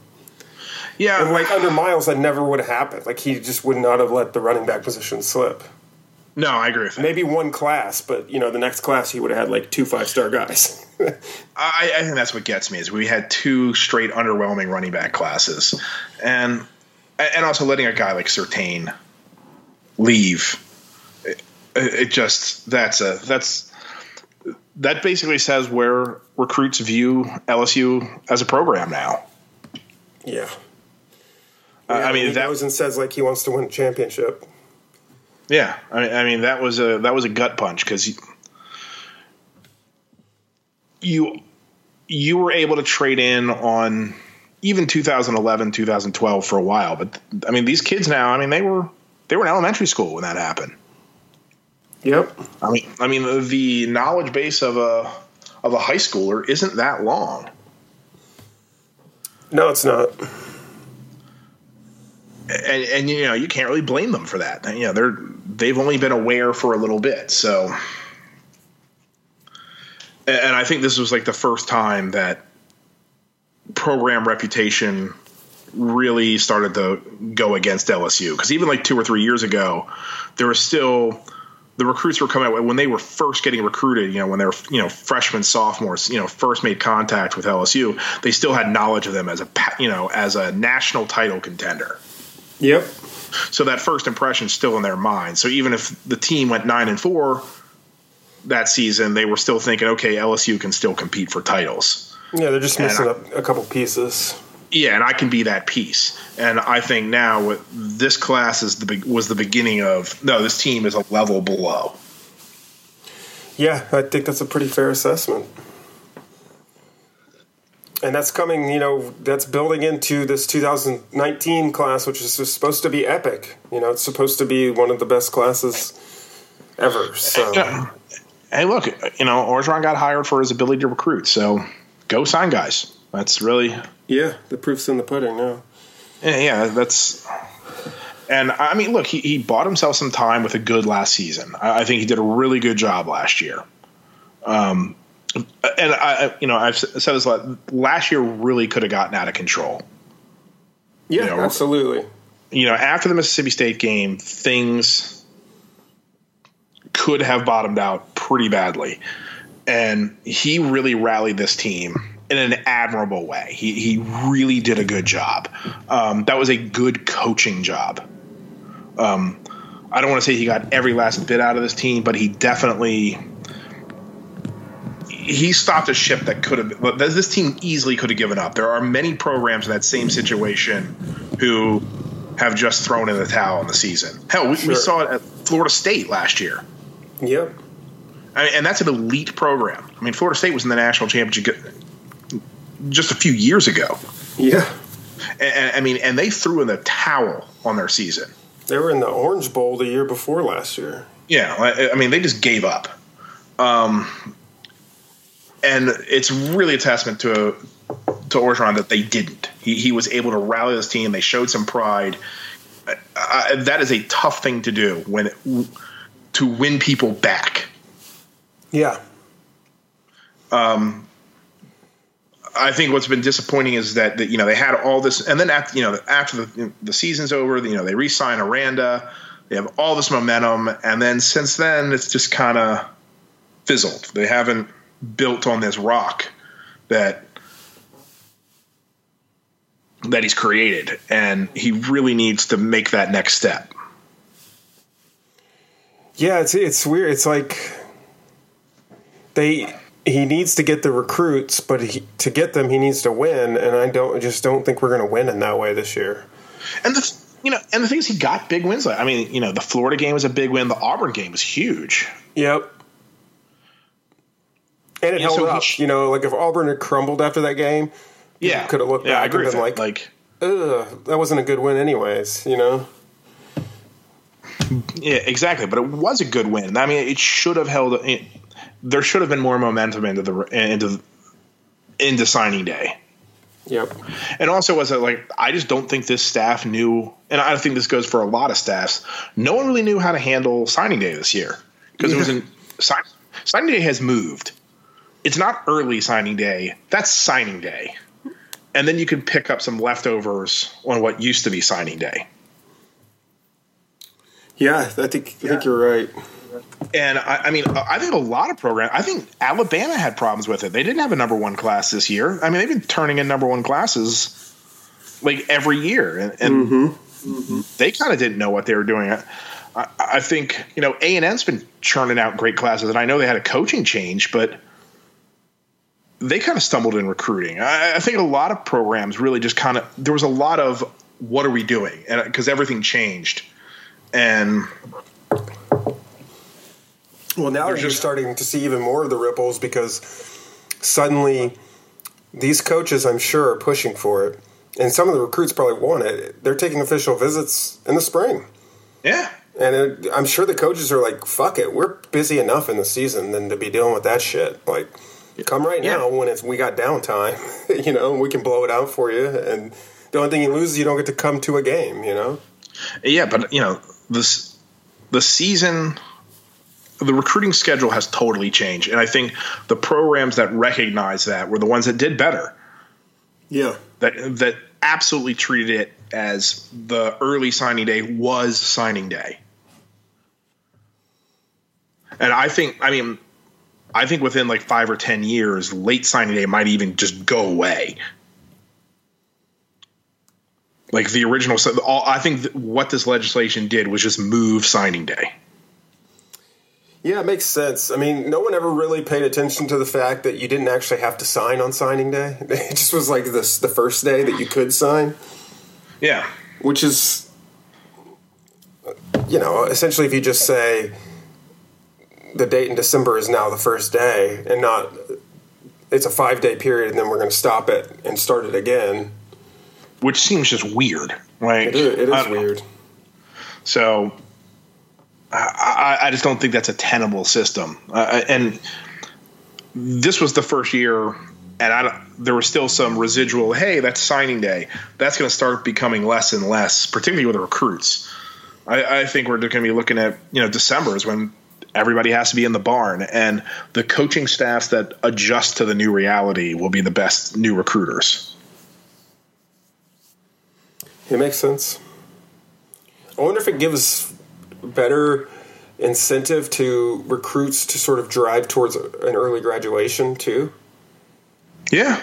Yeah,
And like under Miles, that never would have happened. Like he just would not have let the running back position slip.
no, I agree with that.
Maybe one class, but you know, the next class he would have had like two five star guys.
I, I think that's what gets me is we had two straight underwhelming running back classes, and and also letting a guy like Surtain leave. It, just that's a that's that basically says where recruits view LSU as a program now.
yeah.
Uh, I mean
he
that
goes and says like he wants to win a championship.
Yeah, I mean, I mean that was a that was a gut punch because you, you you were able to trade in on even 2011, 2012 for a while, but I mean these kids now, I mean they were they were in elementary school when that happened.
Yep.
I mean, I mean the knowledge base of a of a high schooler isn't that long.
No, it's not.
and, and you know you can't really blame them for that. You know they're they've only been aware for a little bit, so. And and I think this was like the first time that program reputation really started to go against LSU because even like two or three years ago, there was still the recruits were coming out when they were first getting recruited. You know, when they were you know freshmen, sophomores, you know, first made contact with LSU, they still had knowledge of them as a you know as a national title contender.
Yep.
So that first impression is still in their mind. So even if the team went nine and four that season, they were still thinking, okay, LSU can still compete for titles.
Yeah, they're just
And
missing
I-
a couple pieces.
Yeah, and I can be that piece. And I think now with this class is the was the beginning of no, this team is a level below.
Yeah, I think that's a pretty fair assessment. And that's coming, you know, that's building into this 2019 class, which is supposed to be epic. You know, it's supposed to be one of the best classes ever. So.
Hey, look, you know, Orgeron got hired for his ability to recruit, so go sign guys. That's really
yeah, the proof's in the pudding now.
Yeah, yeah, that's. And I mean, look, he, he bought himself some time with a good last season. I, I think he did a really good job last year. Um, and I, you know, I've said this a lot. Last year really could have gotten out of control.
Yeah,
Yeah,
absolutely.
You know, after the Mississippi State game, things could have bottomed out pretty badly, and he really rallied this team in an admirable way. He he really did a good job. Um, that was a good coaching job. Um, I don't want to say he got every last bit out of this team, but he definitely he stopped a ship that could have this team easily could have given up. There are many programs in that same situation who have just thrown in the towel in the season. Hell, we, we saw it at Florida State last year.
Yep.
I mean, and that's an elite program. I mean, Florida State was in the national championship just a few years ago.
Yeah.
And, I mean, and they threw in the towel on their season.
They were in the Orange Bowl the year before last year.
Yeah, I, I mean, they just gave up. Um, and it's really a testament to to Orgeron that they didn't. He, he was able to rally this team. They showed some pride. I, that is a tough thing to do when to win people back.
Yeah.
I think what's been disappointing is that, that you know they had all this, and then after you know after the the season's over, you know they re-sign Aranda, they have all this momentum, and then since then it's just kind of fizzled. They haven't built on this rock that that he's created, and he really needs to make that next step.
Yeah, it's it's weird. It's like they he needs to get the recruits, but he, to get them, he needs to win. And I don't just don't think we're going to win in that way this year.
And the you know, and the thing is, he got big wins. I mean, you know, the Florida game was a big win. The Auburn game was huge.
Yep. And it
Yeah,
held
so
up.
sh-
you know, like if Auburn had crumbled after that game,
Yeah,
could have looked
yeah,
back and been like,
like
ugh, that wasn't a good win, anyways. You know.
Yeah, exactly. But it was a good win. I mean, it should have held. It, there should have been more momentum into the into into signing day.
Yep.
And also, was it like I just don't think this staff knew, and I think this goes for a lot of staffs. No one really knew how to handle signing day this year because it was in sign, signing day has moved. It's not early signing day. That's signing day, and then you can pick up some leftovers on what used to be signing day.
Yeah, I think I think you're right.
And I, I mean, I think a lot of programs. I think Alabama had problems with it. They didn't have a number one class this year. I mean, they've been turning in number one classes like every year, and, and mm-hmm. Mm-hmm. they kind of didn't know what they were doing. I, I think you know A and M's been churning out great classes, and I know they had a coaching change, but they kind of stumbled in recruiting. I, I think a lot of programs really just kind of there was a lot of what are we doing, and because everything changed, and
Well, now you're
just-
starting to see even more of the ripples because suddenly these coaches, I'm sure, are pushing for it, and some of the recruits probably want it. They're taking official visits in the spring,
yeah,
and it, I'm sure the coaches are like, "Fuck it, we're busy enough in the season than to be dealing with that shit." Like, come right
Yeah.
now when it's we got downtime, you know, we can blow it out for you, and the only thing you lose is you don't get to come to a game, you know.
Yeah, but you know this the season the recruiting schedule has totally changed and I think the programs that recognize that were the ones that did better
Yeah.
that that absolutely treated it as the early signing day was signing day. And I think I mean I think within like 5 or 10 years late signing day might even just go away. Like the original so all I think th- what this legislation did was just move signing day.
Yeah, it makes sense. I mean, no one ever really paid attention to the fact that you didn't actually have to sign on signing day. It just was like this the first day that you could sign,
Yeah.
which is you know, essentially if you just say the date in December is now the first day and not it's a 5-day period and then we're going to stop it and start it again.
Which seems just weird. Like
It is, it
I know.
weird.
So I, I just don't think that's a tenable system. Uh, and this was the first year, and I there was still some residual. Hey, that's signing day. That's going to start becoming less and less, particularly with the recruits. I, I think we're going to be looking at you know December is when everybody has to be in the barn, and the coaching staffs that adjust to the new reality will be the best new recruiters.
It makes sense. I wonder if it gives better incentive to recruits to sort of drive towards an early graduation too.
Yeah,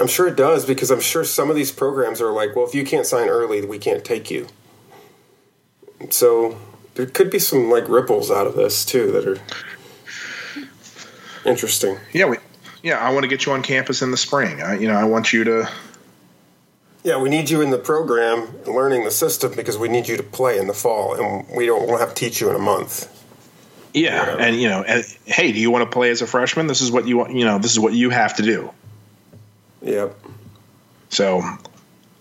I'm sure it does because I'm sure some of these programs are like, well, if you can't sign early, we can't take you. So there could be some like ripples out of this too that are interesting.
yeah, we, yeah. I want to get you on campus in the spring. I, you know, I want you to.
Yeah, we need you in the program learning the system because we need you to play in the fall, and we don't want to have to teach you in a month.
Yeah, and you know, and, hey, do you want to play as a freshman? This is what you want. You know, this is what you have to do.
Yep.
So,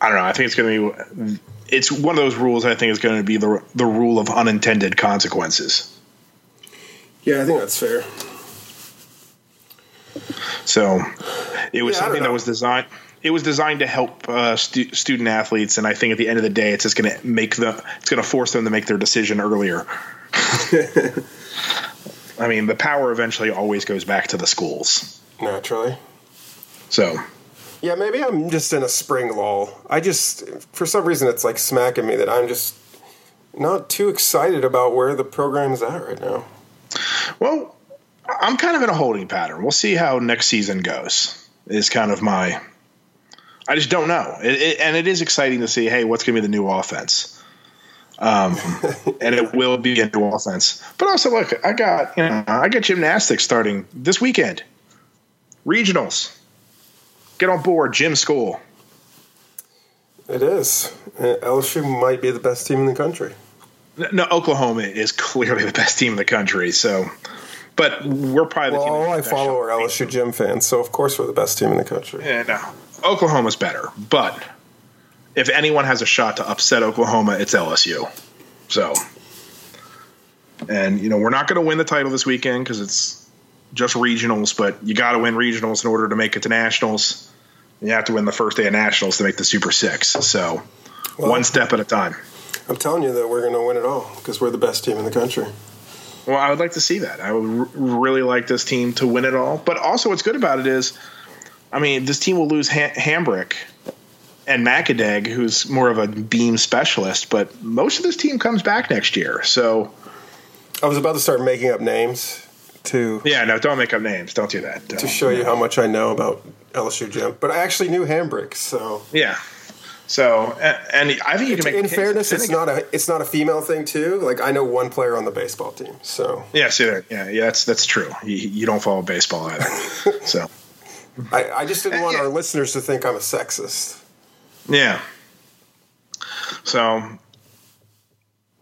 I don't know. I think it's going to be. It's one of those rules. I think is going to be the the rule of unintended consequences.
Yeah, I think that's fair.
So, it was
Yeah,
something that was designed. It was designed to help uh, stu- student athletes, and I think at the end of the day, it's just going to make them. It's going to force them to make their decision earlier. I mean, the power eventually always goes back to the schools.
Naturally.
So,
Yeah, maybe I'm just in a spring lull. I just, for some reason, it's like smacking me that I'm just not too excited about where the program's at right now.
Well, I'm kind of in a holding pattern. We'll see how next season goes. Is kind of my. I just don't know, it, it, and it is exciting to see. Hey, what's going to be the new offense? Um, and it will be a new offense. But also, look, I got you know I got gymnastics starting this weekend. Regionals. Get on board, gym school.
It is. Uh, LSU might be the best team in the country.
No, Oklahoma is clearly the best team in the country. So, but we're probably the
Well,
team.
all I follow are LSU gym fans, so of course we're the best team in the country.
Yeah, no, Oklahoma's better, but if anyone has a shot to upset Oklahoma, it's LSU. So, and you know we're not going to win the title this weekend because it's just regionals, but you got to win regionals in order to make it to nationals. You have to win the first day of nationals to make the Super Six. So, one step at a time.
I'm telling you that we're going to win it all because we're the best team in the country.
Well, I would like to see that. I would r- really like this team to win it all. But also, what's good about it is, I mean, this team will lose ha- Hambrick and Macadaeg, who's more of a beam specialist. But most of this team comes back next year. So,
I was about to start making up names to
yeah, no, don't make up names. Don't do that.
to
Don't.
show you how much I know about LSU gym, but I actually knew Hambrick, so
Yeah. So, a- and I think you can make.
in fairness, it's not a it's not a female thing too. Like I know one player on the baseball team, so
Yeah, see there. Yeah, yeah, that's that's true. You, you don't follow baseball either. so,
I, I just didn't eh, want
Yeah.
our listeners to think I'm a sexist.
Yeah. So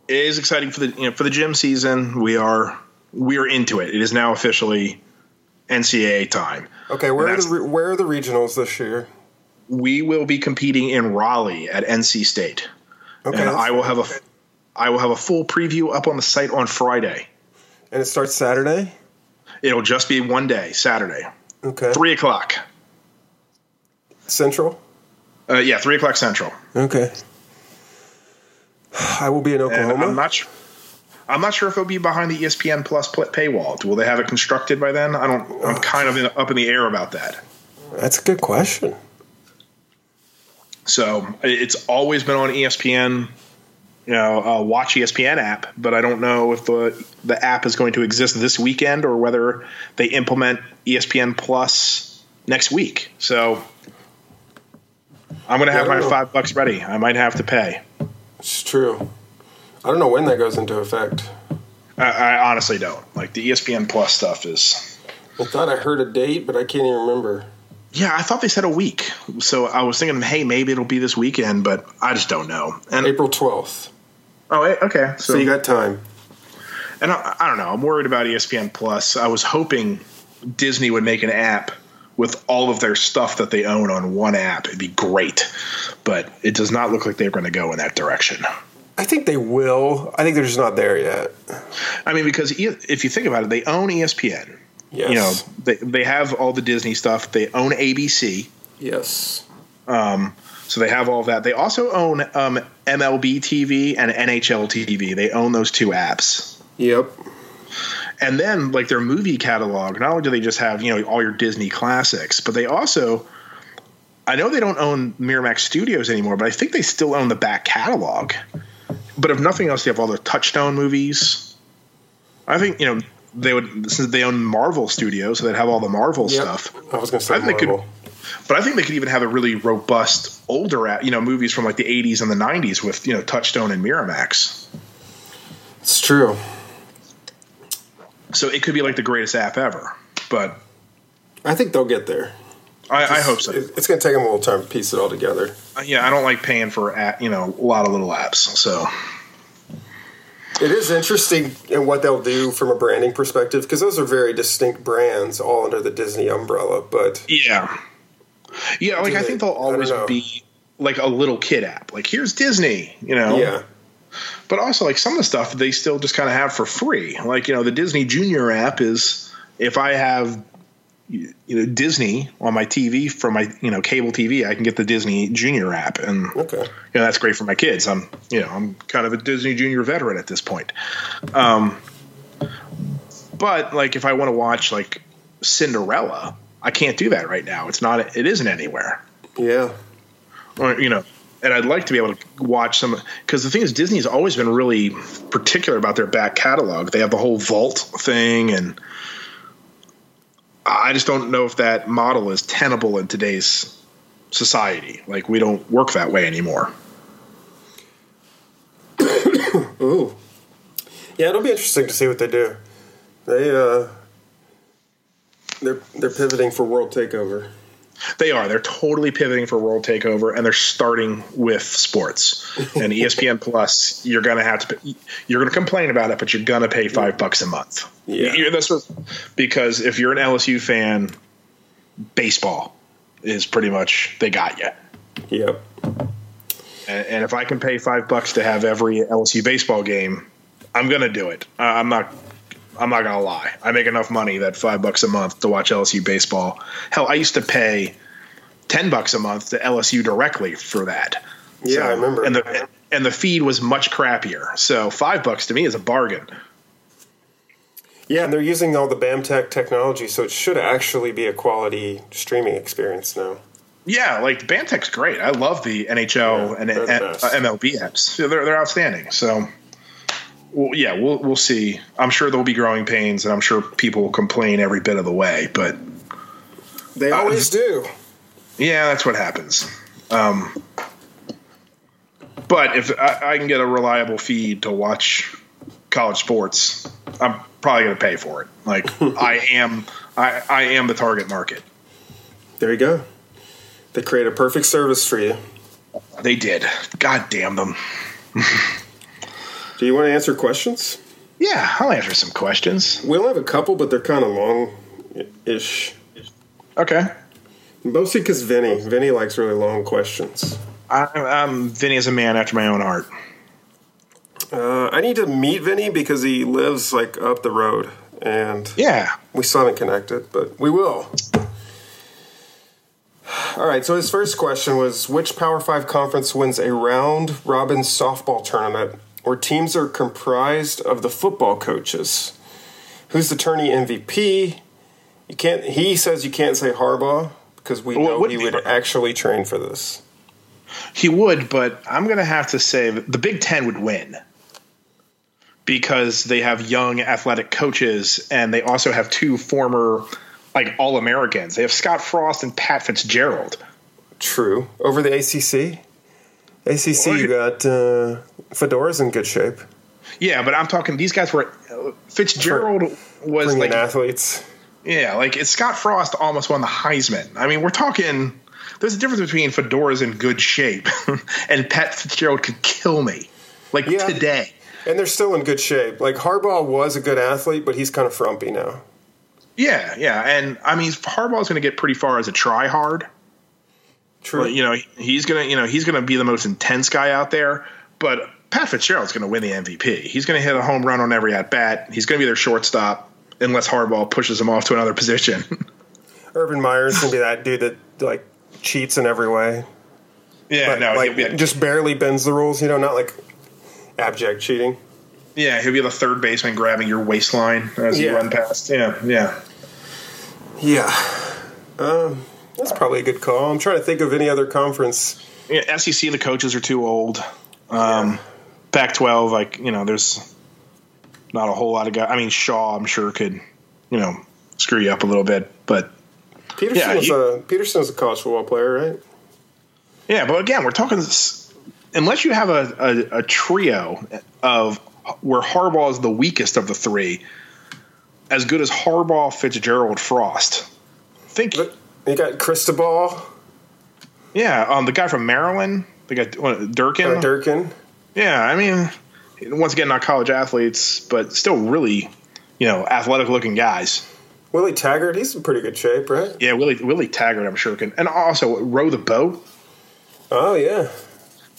it is exciting for the you know for the gym season. We are we are into it. It is now officially NCAA time.
Okay, where are the re- where are the regionals this year?
We will be competing in Raleigh at NC State,
Okay,
and I will have a I will have a full preview up on the site on Friday.
and it starts Saturday.
It'll just be one day, Saturday,
Okay,
three o'clock.
Central.
Uh, yeah, three o'clock Central.
Okay, I will be in
And
Oklahoma.
I'm not sure. I'm not sure if it'll be behind the ESPN Plus paywall. Will they have it constructed by then? I don't. I'm kind of in, up in the air about that.
That's a good question.
So it's always been on ESPN, you know, uh, Watch ESPN app, but I don't know if the the app is going to exist this weekend or whether they implement ESPN Plus next week. So I'm going to have my
know.
five bucks ready. I might have to pay.
It's true. I don't know when that goes into effect.
I, I honestly don't. Like the ESPN Plus stuff is.
I thought I heard a date, but I can't even remember.
Yeah, I thought they said a week. So I was thinking, hey, maybe it'll be this weekend, but I just don't know. And
April twelfth.
Oh, eh, okay.
So you got time.
And I, I don't know. I'm worried about ESPN Plus. I was hoping Disney would make an app with all of their stuff that they own on one app. It'd be great, but it does not look like they're going to go in that direction.
I think they will. I think they're just not there yet.
I mean, because if you think about it, they own ESPN.
Yes.
You know, they they have all the Disney stuff. They own ABC.
Yes.
So they have all that. They also own um, MLB TV and NHL TV. They own those two apps.
Yep.
And then, like their movie catalog, not only do they just have you know all your Disney classics, but they also, I know they don't own Miramax Studios anymore, but I think they still own the back catalog. But if nothing else, they have all their Touchstone movies. I think you know they would since they own Marvel Studios, so they'd have all the Marvel
Yep.
stuff.
I was going to say
I think they could-
Marvel.
But I think they could even have a really robust older, you know, movies from like the '80s and the '90s with you know Touchstone and Miramax.
It's true.
So it could be like the greatest app ever. But
I think they'll get there.
I, I hope so.
It's going to take them a little time to piece it all together.
Uh, yeah, I don't like paying for app, you know a lot of little apps. So
It is interesting in what they'll do from a branding perspective because those are very distinct brands all under the Disney umbrella. But
yeah, yeah. Like I think they'll always be like a little kid app. Like here's Disney, you know.
yeah,
But also like some of the stuff they still just kind of have for free. Like you know the Disney Junior app is if I have you know Disney on my TV from my you know cable TV, I can get the Disney Junior app, and
okay.
you know that's great for my kids. I'm you know I'm kind of a Disney Junior veteran at this point. Um, but like if I want to watch like Cinderella, I can't do that right now. It's not. It isn't anywhere.
Yeah,
Or you know. And I'd like to be able to watch some because the thing is, Disney's always been really particular about their back catalog. They have the whole vault thing, and I just don't know if that model is tenable in today's society. Like we don't work that way anymore.
ooh, yeah. It'll be interesting to see what they do. They uh, they're they're pivoting for world takeover.
They are. They're totally pivoting for World Takeover, and they're starting with sports. And ESPN Plus, you're gonna have to. You're gonna complain about it, but you're gonna pay five bucks a month.
Yeah.
You- was because if you're an LSU fan, baseball is pretty much they got you.
Yep.
And, and if I can pay five bucks to have every LSU baseball game, I'm gonna do it. Uh, I'm not. I'm not gonna lie. I make enough money that five bucks a month to watch LSU baseball. Hell, I used to pay ten bucks a month to LSU directly for that.
Yeah, I remember.
And the and the feed was much crappier. So five bucks to me is a bargain.
Yeah, and they're using all the BAMTech technology, so it should actually be a quality streaming experience now.
Yeah, like BAMTech's great. I love the NHL
Yeah,
and, and uh, MLB apps. They're they're outstanding. So, well, yeah, we'll we'll see. I'm sure there'll be growing pains, and I'm sure people will complain every bit of the way. But
They always do.
yeah, that's what happens. Um, but if I, I can get a reliable feed to watch college sports, I'm probably going to pay for it. Like I am, I, I am the target market.
There you go. They create a perfect service for you.
They did. God damn them.
Do you want to answer questions?
Yeah, I'll answer some questions.
We will have a couple, but they're kind of long-ish.
Okay.
Mostly because Vinny. Vinny likes really long questions.
I, I'm Vinny is a man after my own heart.
Uh, I need to meet Vinny because he lives like up the road, and
Yeah.
we still haven't connected, but we will. All right. So his first question was: Which Power Five conference wins a round robin softball tournament where teams are comprised of the football coaches? Who's the tourney MVP? You can't. He says you can't say Harbaugh because we
Well,
know he would actually train for this.
He would, but I'm going to have to say the Big Ten would win because they have young athletic coaches and they also have two former like All Americans. They have Scott Frost and Pat Fitzgerald.
True. Over the ACC. ACC, you got uh, Fedora's in good shape.
Yeah, but I'm talking these guys were Fitzgerald was like
athletes.
Yeah, like it's Scott Frost almost won the Heisman. I mean, we're talking. There's a difference between Fedora's in good shape and Pat Fitzgerald could kill me, like
Yeah.
today.
And they're still in good shape. Like Harbaugh was a good athlete, but he's kind of frumpy now.
Yeah, yeah, and I mean Harbaugh's going to get pretty far as a try hard.
True.
But, you know, he's gonna, you know, he's gonna be the most intense guy out there. But Pat Fitzgerald's going to win the MVP. He's going to hit a home run on every at bat. He's going to be their shortstop unless Harbaugh pushes him off to another position.
Urban Meyer's gonna be that dude that like cheats in every way.
yeah,
But,
no,
like
he'll be a-
just barely bends the rules. You know, not like abject cheating.
Yeah, he'll be the third baseman grabbing your waistline as you run past. Yeah, yeah.
Yeah. Um, that's probably a good call. I'm trying to think of any other conference.
yeah SEC, the coaches are too old. Um, Pac-12, like you know, there's not a whole lot of guys. I mean, Shaw, I'm sure could, you know, screw you up a little bit, but
Petersen
Yeah,
was
he-
a Petersen was a college football player, right?
yeah. But again, we're talking unless you have a, a, a trio of where Harbaugh is the weakest of the three, as good as Harbaugh, Fitzgerald, Frost. Think,
But you got Cristobal,
yeah, um, the guy from Maryland, the guy Durkin.
uh, Durkin.
Yeah, I mean, once again, not college athletes, but still really, you know, athletic looking guys.
Willie Taggart, he's in pretty good shape, right?
Yeah, Willie Willie Taggart, I'm sure can, and also row the boat.
Oh yeah,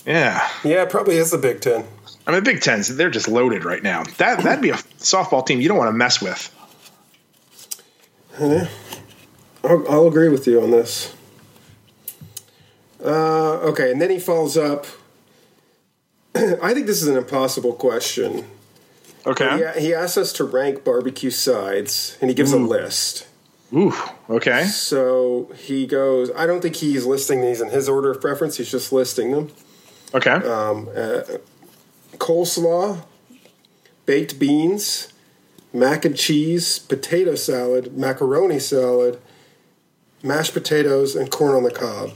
Yeah,
yeah, probably is the Big Ten.
I mean, Big Tens, they're just loaded right now. That that'd be a softball team you don't want to mess with.
I'll, I'll agree with you on this. Uh, okay, and then he follows up. I think this is an impossible question.
Okay.
He, he asks us to rank barbecue sides, and he gives a list.
Ooh. Okay.
So he goes, I don't think he's listing these in his order of preference. He's just listing them.
Okay.
Um, uh, coleslaw, baked beans, mac and cheese, potato salad, macaroni salad, mashed potatoes, and corn on the cob.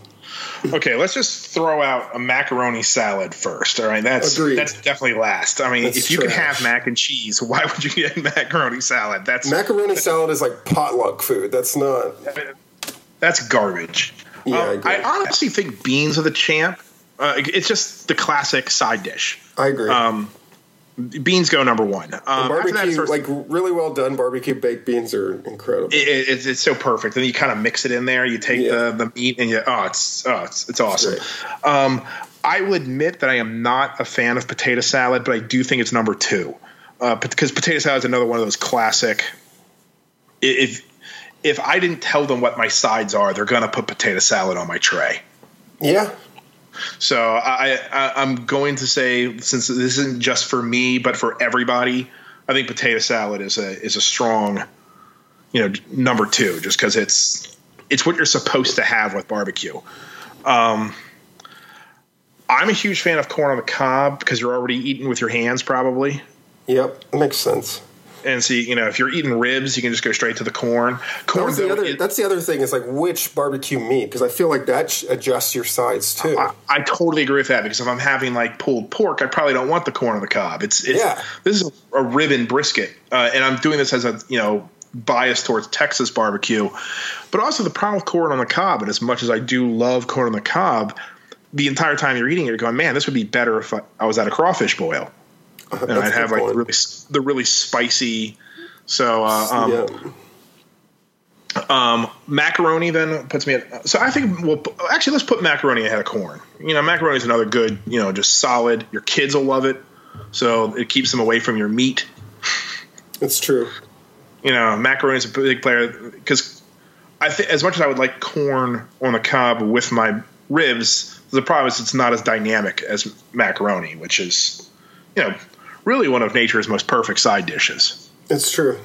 okay. Let's just throw out a macaroni salad first. All right. That's
Agreed.
that's definitely last. I mean,
That's
if you can have mac and cheese, why would you get macaroni salad? That's
Macaroni salad is like potluck food. That's not.
That's garbage.
Yeah, I
Um,
agree.
I, honestly think beans are the champ. Uh, it's just the classic side dish.
I agree.
Um, beans go number one. Um,
barbecue,
starts-
like really well done barbecue baked beans are incredible.
it, it- it's, it's so perfect. Then you kind of mix it in there. You take
Yeah.
the, the meat and you oh it's oh it's, it's awesome.
Right.
Um, I will admit that I am not a fan of potato salad, but I do think it's number two uh, because potato salad is another one of those classic. If if I didn't tell them what my sides are, they're gonna put potato salad on my tray.
yeah,
So I, I I'm going to say since this isn't just for me but for everybody, I think potato salad is a is a strong, you know, number two just because it's it's what you're supposed to have with barbecue. Um, I'm a huge fan of corn on the cob because you're already eating with your hands probably.
yep, makes sense.
And see, you know, if you're eating ribs, you can just go straight to the corn. Corn,
the
though,
other.
it-
that's the other thing is like which barbecue meat because I feel like that adjusts your sides too.
I, I totally agree with that because if I'm having like pulled pork, I probably don't want the corn on the cob. It's, it's
Yeah.
this is a ribbon brisket, uh, and I'm doing this as a you know bias towards Texas barbecue, but also the problem with corn on the cob. And as much as I do love corn on the cob, the entire time you're eating it, you're going, man, this would be better if I, I was at a crawfish boil, and
That's
I'd have like
point.
really the really spicy. So uh, um,
yeah.
um, macaroni then puts me at. So I think we'll actually let's put macaroni ahead of corn. You know, macaroni is another good. You know, just solid. Your kids will love it, so it keeps them away from your meat.
it's true.
You know, macaroni is a big player because I think as much as I would like corn on the cob with my ribs, the problem is it's not as dynamic as macaroni, which is you know really one of nature's most perfect side dishes.
It's true.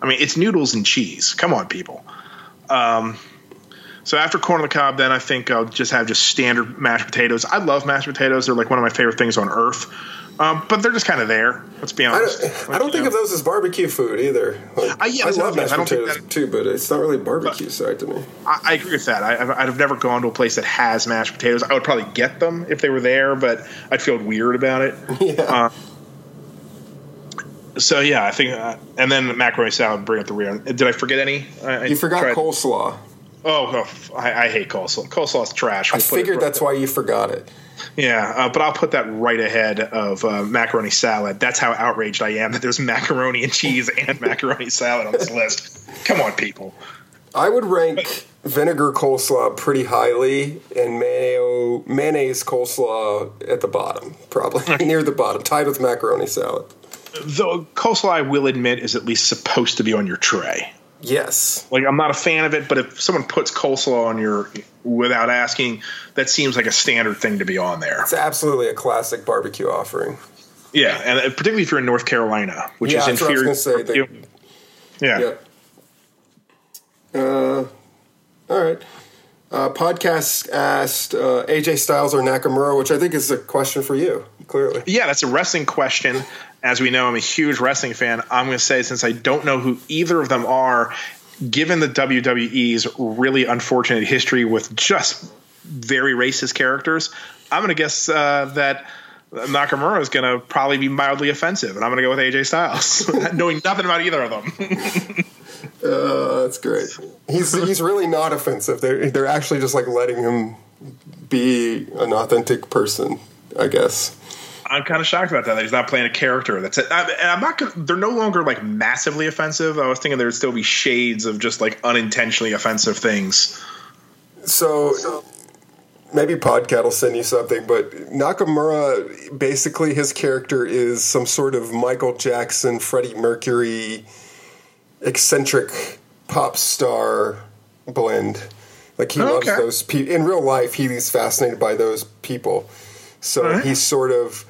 I mean, it's noodles and cheese. Come on, people. Um, so after corn on the cob, then I think I'll just have just standard mashed potatoes. I love mashed potatoes; they're like one of my favorite things on earth. Um, but they're just kind of there. Let's be
I
honest.
don't, I don't think
know.
of those as barbecue food either. Like,
Uh, yeah,
I love mashed
I don't think
potatoes
that-
too, but it's not really barbecue side to me.
I, I agree with that. I, I've, I've never gone to a place that has mashed potatoes. I would probably get them if they were there, but I'd feel weird about it.
Yeah.
So yeah, I think, uh, and then macaroni salad. Bring up the rear. Did I forget any? I, I
you forgot
tried-
coleslaw.
Oh, I f- I, I hate coleslaw. Coleslaw's trash.
I
We'll put it-
figured that's why you forgot it.
Yeah, uh, but I'll put that right ahead of uh, macaroni salad. That's how outraged I am that there's macaroni and cheese and macaroni salad on this list. Come on, people.
I would rank vinegar coleslaw pretty highly, and mayo mayonnaise coleslaw at the bottom, probably near the bottom, tied with macaroni salad.
The coleslaw, I will admit, is at least supposed to be on your tray.
Yes,
Like, I'm not a fan of it, but if someone puts coleslaw on your without asking, that seems like a standard thing to be on there.
it's absolutely a classic barbecue offering.
Yeah, and uh, particularly if you're in North Carolina, which
Yeah,
is
what I was
inferior.
say, they-
you. yeah.
Uh, all right. Uh, podcast asked uh, AJ Styles or Nakamura, which I think is a question for you, clearly.
Yeah, that's a wrestling question. As we know, I'm a huge wrestling fan. I'm going to say, since I don't know who either of them are, given the WWE's really unfortunate history with just very racist characters, I'm going to guess uh, that Nakamura is going to probably be mildly offensive, and I'm going to go with AJ Styles, knowing nothing about either of them.
Uh, that's great. He's he's really not offensive. They're they're actually just like letting him be an authentic person, I guess.
I'm kind of shocked about that. that He's not playing a character. That's it. I, and I'm not. Gonna, they're no longer like massively offensive. I was thinking there'd still be shades of just like unintentionally offensive things.
So maybe Podcat will send you something, but Nakamura basically his character is some sort of Michael Jackson, Freddie Mercury, eccentric pop star blend. Like he oh, loves
Okay.
those people in real life. He's fascinated by those people. So
Alright.
he's sort of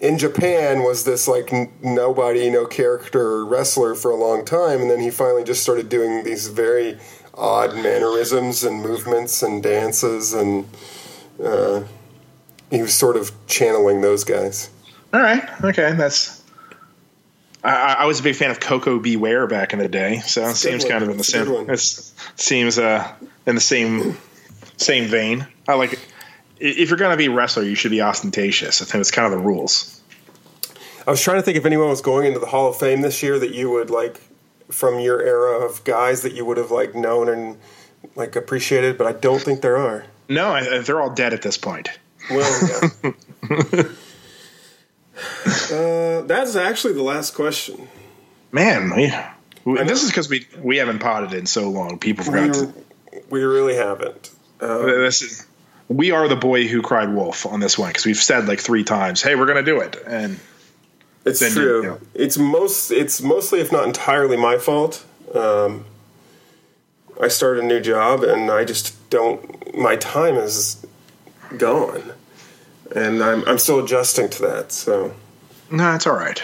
in Japan was this like n- nobody, no character wrestler for a long time, and then he finally just started doing these very odd mannerisms and movements and dances, and uh, he was sort of channeling those guys.
All right. Okay. That's. I, I was a big fan of Koko B. Ware back in the day, so it
It's a good
seems
one.
kind of in the same. It seems uh, in the same same vein. I like. it. If you're going to be a wrestler, you should be ostentatious. I think it's kind of the rules.
I was trying to think if anyone was going into the Hall of Fame this year that you would like from your era of guys that you would have like known and like appreciated, but I don't think there are.
No, I, they're all dead at this point.
Well, yeah. uh, that's actually the last question.
Man, we, we this is because we we haven't potted in so long. People forgot.
We,
to,
we really haven't.
Um, this is we are the boy who cried wolf on this one because we've said like three times, "Hey, we're going to do it," and
it's true. You know. It's most it's mostly, if not entirely, my fault. Um, I started a new job and I just don't. My time is gone, and I'm I'm still adjusting to that. So
no, it's all right.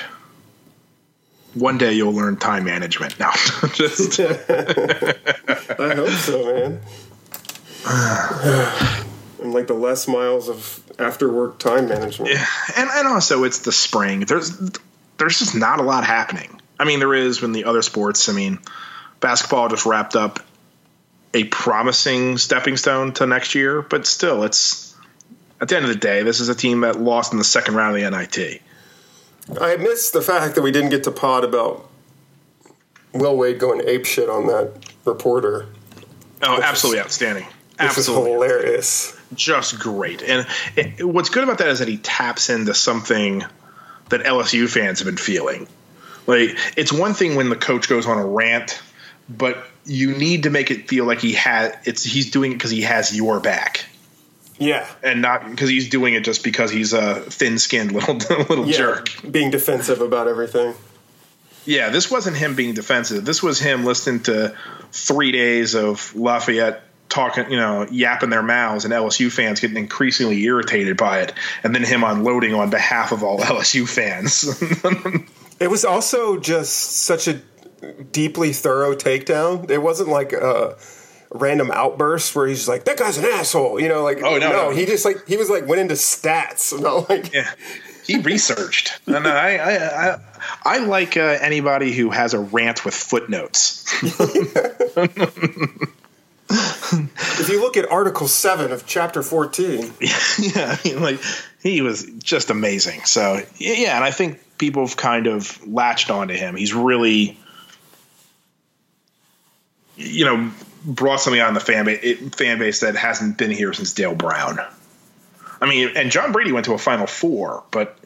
One day you'll learn time management. Now, just
I hope so, man. and like the Les Miles of after work time management.
Yeah, and and also it's the spring. There's there's just not a lot happening. I mean, there is when the other sports. I mean, basketball just wrapped up a promising stepping stone to next year, but still, it's at the end of the day, this is a team that lost in the second round of the NIT.
I miss the fact that we didn't get to pod about Will Wade going ape shit on that reporter.
Oh, absolutely is, outstanding. Absolutely
hilarious.
Just great. And it, what's good about that is that he taps into something that LSU fans have been feeling. Like it's one thing when the coach goes on a rant, but you need to make it feel like he had it's he's doing it because he has your back.
Yeah,
and not because he's doing it just because he's a thin-skinned little little yeah, jerk,
being defensive about everything.
Yeah, this wasn't him being defensive. This was him listening to three days of Lafayette talking, you know, yapping their mouths, and LSU fans getting increasingly irritated by it, and then him unloading on behalf of all LSU fans.
it was also just such a deeply thorough takedown. It wasn't like a random outburst where he's like, "That guy's an asshole," you know. Like, oh no, no, no. he just like he was like went into stats. You like
yeah, he researched, and I I I, I like uh, anybody who has a rant with footnotes.
if you look at Article Seven of Chapter Fourteen,
yeah, I mean, like he was just amazing. So yeah, and I think people have kind of latched onto him. He's really you know, brought something on the fan base, fan base that hasn't been here since Dale Brown. I mean, and John Brady went to a Final Four, but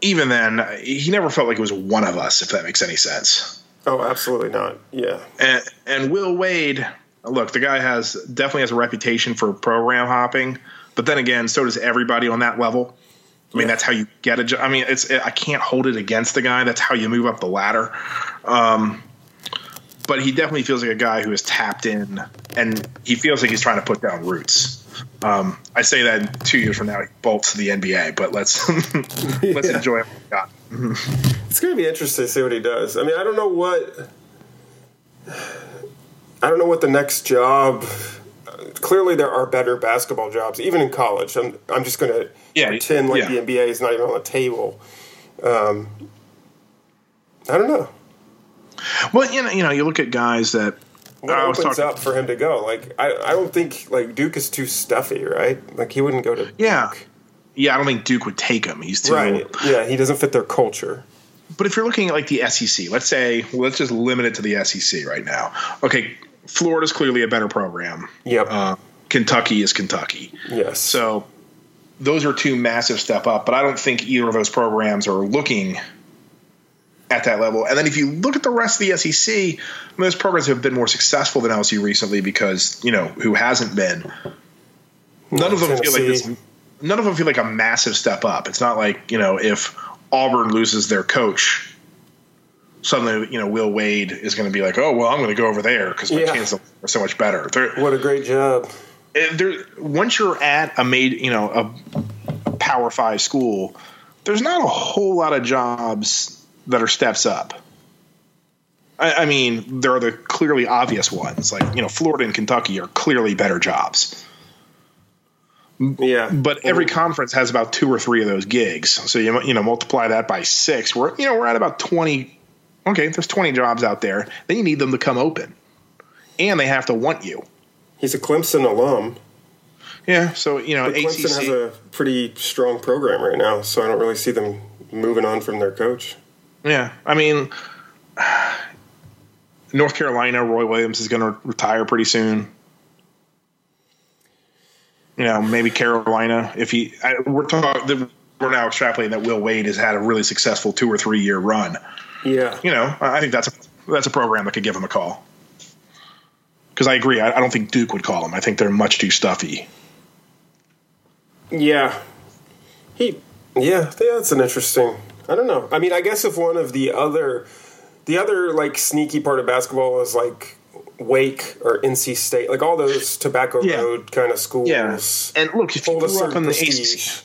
even then, he never felt like it was one of us, if that makes any sense.
Oh, absolutely not. Yeah.
And, and Will Wade, look, the guy has definitely has a reputation for program hopping, but then again, so does everybody on that level. I mean, yeah. that's how you get a job. I mean, it's I can't hold it against the guy. That's how you move up the ladder. Um, but he definitely feels like a guy who is tapped in, and he feels like he's trying to put down roots. Um, I say that two years from now he bolts to the NBA, but let's let's yeah. enjoy what
it's going to be interesting to see what he does. I mean, I don't know what I don't know what the next job. Clearly, there are better basketball jobs, even in college. I'm I'm just going to yeah, pretend like yeah. the NBA is not even on the table. Um, I don't know.
Well, you know, you know, you look at guys that
what opens talking, up for him to go? Like, I, I don't think like Duke is too stuffy, right? Like he wouldn't go to
yeah, Duke. yeah. I don't think Duke would take him. He's too
right. Yeah, he doesn't fit their culture.
But if you're looking at like the SEC, let's say let's just limit it to the SEC right now. Okay, Florida's clearly a better program.
Yep. Uh,
Kentucky is Kentucky.
Yes.
So those are two massive step up, but I don't think either of those programs are looking at that level. And then if you look at the rest of the SEC, I mean, those programs have been more successful than LSU recently because you know who hasn't been. None of them Tennessee. feel like this. None of them feel like a massive step up. It's not like you know if Auburn loses their coach, suddenly you know Will Wade is going to be like, oh well, I'm going to go over there because my yeah. chances are so much better. They're,
what a great job!
once you're at a made you know a Power Five school, there's not a whole lot of jobs that are steps up. I, I mean, there are the clearly obvious ones, like you know, Florida and Kentucky are clearly better jobs.
Yeah,
but every conference has about two or three of those gigs. So you you know multiply that by six. We're you know we're at about twenty. Okay, there's twenty jobs out there. Then you need them to come open, and they have to want you.
He's a Clemson alum.
Yeah, so you know,
Clemson ACC, has a pretty strong program right now. So I don't really see them moving on from their coach.
Yeah, I mean, North Carolina, Roy Williams is going to retire pretty soon. You know, maybe Carolina. If he, I, we're talking, we're now extrapolating that Will Wade has had a really successful two or three year run.
Yeah,
You know, I think that's a that's a program that could give him a call. Because I agree, I, I don't think Duke would call him. I think they're much too stuffy.
yeah. He, yeah. That's an interesting. I don't know. I mean, I guess if one of the other, the other like sneaky part of basketball is like Wake or NC State, like all those Tobacco
Yeah.
Road kind of schools. Yeah.
and look, if you grew up in the. ACC,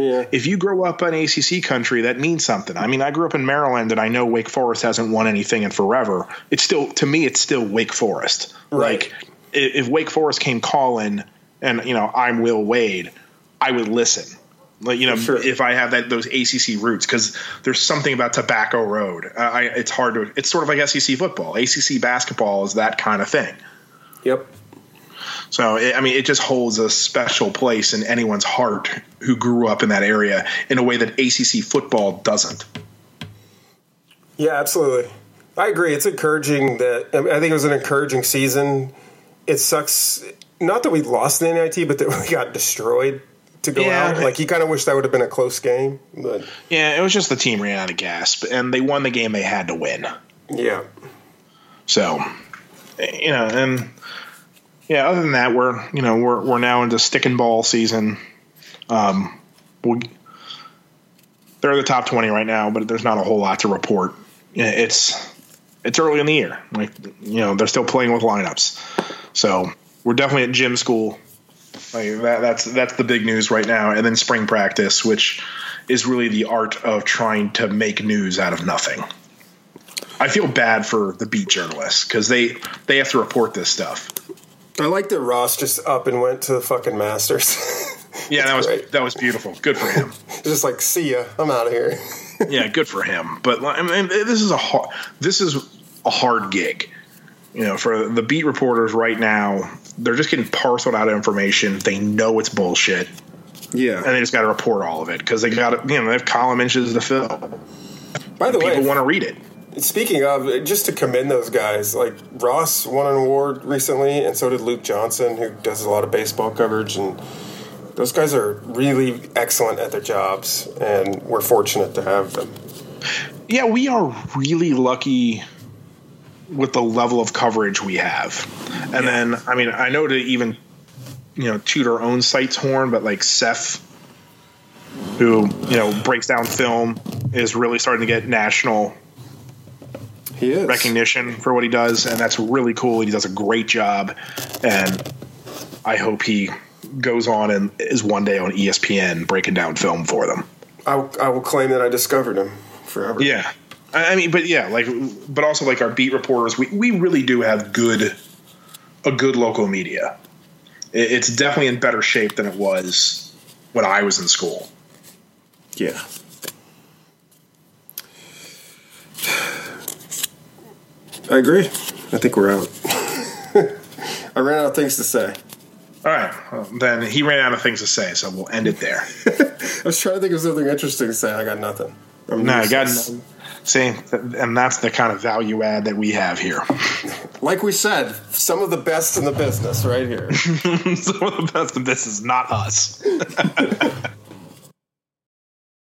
Yeah,
if you grow up in ACC country, that means something. I mean, I grew up in Maryland, and I know Wake Forest hasn't won anything in forever. It's still, to me, it's still Wake Forest.
Right.
Like, if Wake Forest came calling, and you know, I'm Will Wade, I would listen. Like, you know,
Sure.
if I have that those ACC roots, because there's something about Tobacco Road. Uh, I, it's hard to. It's sort of like SEC football. ACC basketball is that kind of thing.
yep.
So it, I mean, it just holds a special place in anyone's heart who grew up in that area in a way that ACC football doesn't.
Yeah, absolutely. I agree. It's encouraging that I, mean, I think it was an encouraging season. It sucks not that we lost the NIT, but that we got destroyed to go
Yeah.
out. Like you kind of wish that would have been a close game, but
Yeah, it was just the team ran out of gas, and they won the game they had to win.
yeah,
So, you know, and yeah, other than that, we're you know we're we're now into stick and ball season. Um, we they're the top twenty right now, but there's not a whole lot to report. It's it's early in the year, like you know they're still playing with lineups, so we're definitely at gym school. Like that, that's that's the big news right now, and then spring practice, which is really the art of trying to make news out of nothing. I feel bad for the beat journalists because they they have to report this stuff.
I like that Ross just up and went to the fucking Masters.
Yeah, that was
great.
that was beautiful. Good for him.
just like, see ya, I'm out of here.
yeah, good for him. But I mean, this is a hard, this is a hard gig. You know, for the beat reporters right now, they're just getting parceled out of information. They know it's bullshit,
Yeah.
and they just got to report all of it because they got you know they have column inches to fill.
By the way, People
want to read it.
Speaking of, just to commend those guys, like Ross won an award recently, and so did Luke Johnson, who does a lot of baseball coverage, and those guys are really excellent at their jobs, and we're fortunate to have them.
Yeah, we are really lucky with the level of coverage we have. And then, I mean, I know to even, you know, toot our own site's horn, but like Seth, who, you know, breaks down film, is really starting to get national recognition for what he does. And that's really cool. He does a great job. And I hope he goes on and is one day on ESPN breaking down film for them.
I, I will claim that I discovered him forever.
Yeah. I I mean, but yeah, like, but also like our beat reporters, we, we really do have good, a good local media. It, it's definitely in better shape than it was when I was in school.
Yeah. I agree. I think we're out. I ran out of things to say.
All right, well, then he ran out of things to say, so we'll end it there.
I was trying to think of something interesting to say. I got nothing. I'm
no, I got
nothing.
see, and that's the kind of value add that we have here.
Like we said, some of the best in the business right here.
Some of the best in this is not us.